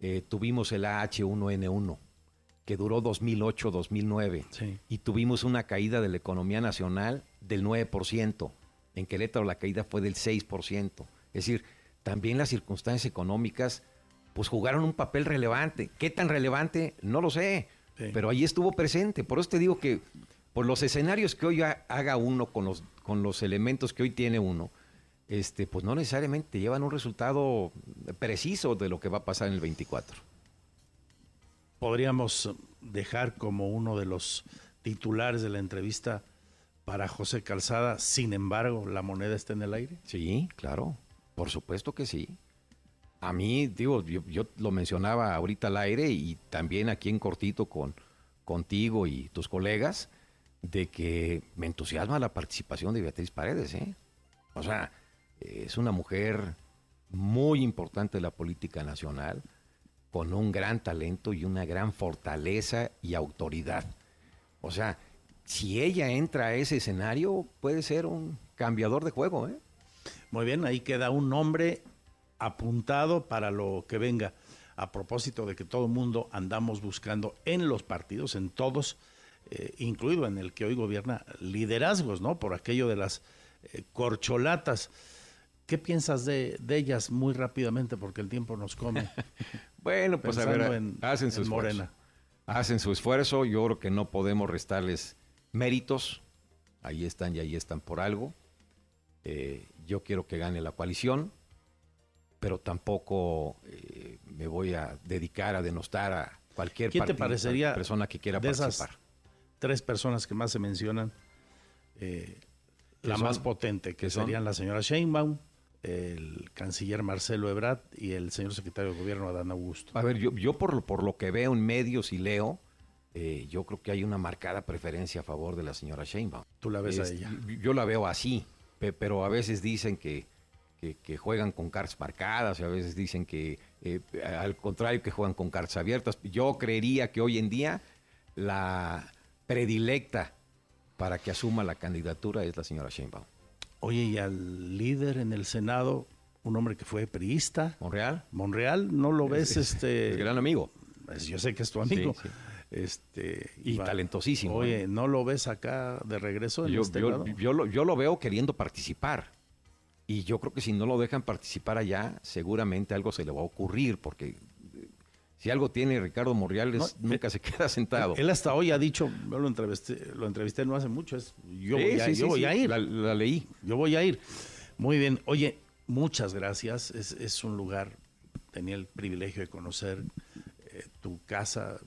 eh, tuvimos el AH1N1, que duró 2008-2009, y tuvimos una caída de la economía nacional del 9%. En Querétaro la caída fue del 6%. Es decir, también las circunstancias económicas pues jugaron un papel relevante. ¿Qué tan relevante? No lo sé, pero ahí estuvo presente. Por eso te digo que por los escenarios que hoy haga uno con los, con los elementos que hoy tiene uno, este, pues no necesariamente llevan un resultado preciso de lo que va a pasar en el 24. Podríamos dejar como uno de los titulares de la entrevista para José Calzada, sin embargo, la moneda está en el aire? Sí, claro, por supuesto que sí. A mí, digo, yo, lo mencionaba ahorita al aire y también aquí en cortito con contigo y tus colegas, de que me entusiasma la participación de Beatriz Paredes, ¿eh? O sea, es una mujer muy importante de la política nacional, con un gran talento y una gran fortaleza y autoridad. O sea, si ella entra a ese escenario, puede ser un cambiador de juego. ¿eh? Muy bien, ahí queda un nombre apuntado para lo que venga. A propósito de que todo el mundo andamos buscando en los partidos, en todos, eh, incluido en el que hoy gobierna, liderazgos, ¿no? Por aquello de las eh, corcholatas. ¿Qué piensas de, ellas muy rápidamente? Porque el tiempo nos come. bueno, pues a ver, hacen su esfuerzo. Hacen su esfuerzo. Yo creo que no podemos restarles méritos. Ahí están y ahí están por algo. Eh, yo quiero que gane la coalición, pero tampoco eh, me voy a dedicar a denostar a cualquier te parecería persona que quiera de participar. Esas tres personas que más se mencionan, eh, la más potente, que serían la señora Sheinbaum, el canciller Marcelo Ebrard y el señor secretario de gobierno Adán Augusto. A ver, yo, yo por, por lo que veo en medios y leo, eh, yo creo que hay una marcada preferencia a favor de la señora Sheinbaum. ¿Tú la ves a ella? Yo la veo así, pero a veces dicen que, que, juegan con cartas marcadas, y a veces dicen que eh, al contrario que juegan con cartas abiertas. Yo creería que hoy en día la predilecta para que asuma la candidatura es la señora Sheinbaum. Oye, y al líder en el Senado, un hombre que fue priista. Monreal. Monreal, ¿no lo ves? este gran amigo. Pues yo sé que es tu amigo. Este, y talentosísimo. Oye, ¿eh? ¿no lo ves acá de regreso? En yo, este yo, lo, yo lo veo queriendo participar. Y yo creo que si no lo dejan participar allá, seguramente algo se le va a ocurrir, porque eh, si algo tiene Ricardo Morreales, nunca se queda sentado. Él hasta hoy ha dicho, yo lo entrevisté, lo entrevisté no hace mucho, es yo voy, a, yo voy a ir. La, leí. Yo voy a ir. Muy bien. Oye, muchas gracias. Es, es un lugar, tenía el privilegio de conocer eh, tu casa,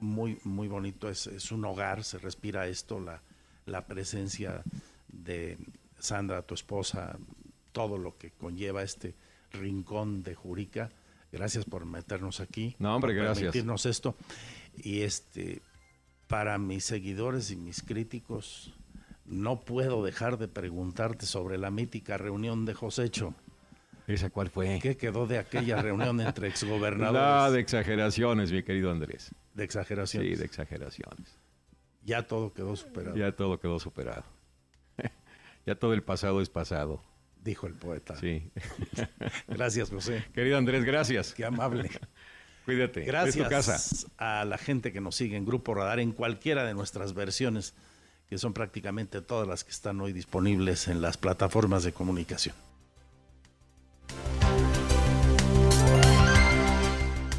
muy, muy bonito, es, es, un hogar, se respira esto, la, la presencia de Sandra, tu esposa, todo lo que conlleva este rincón de Jurica. Gracias por meternos aquí. No, hombre, por gracias. Permitirnos esto. Y este, para mis seguidores y mis críticos, no puedo dejar de preguntarte sobre la mítica reunión de Josecho. ¿Esa cuál fue? ¿Qué quedó de aquella reunión entre exgobernadores? Nada de exageraciones, mi querido Andrés. De exageraciones. Sí, de exageraciones. Ya todo quedó superado. Ya todo quedó superado. ya todo el pasado es pasado. Dijo el poeta. Sí. gracias, José. Querido Andrés, gracias. Qué amable. Cuídate. Gracias casa. a la gente que nos sigue en Grupo Radar en cualquiera de nuestras versiones, que son prácticamente todas las que están hoy disponibles en las plataformas de comunicación.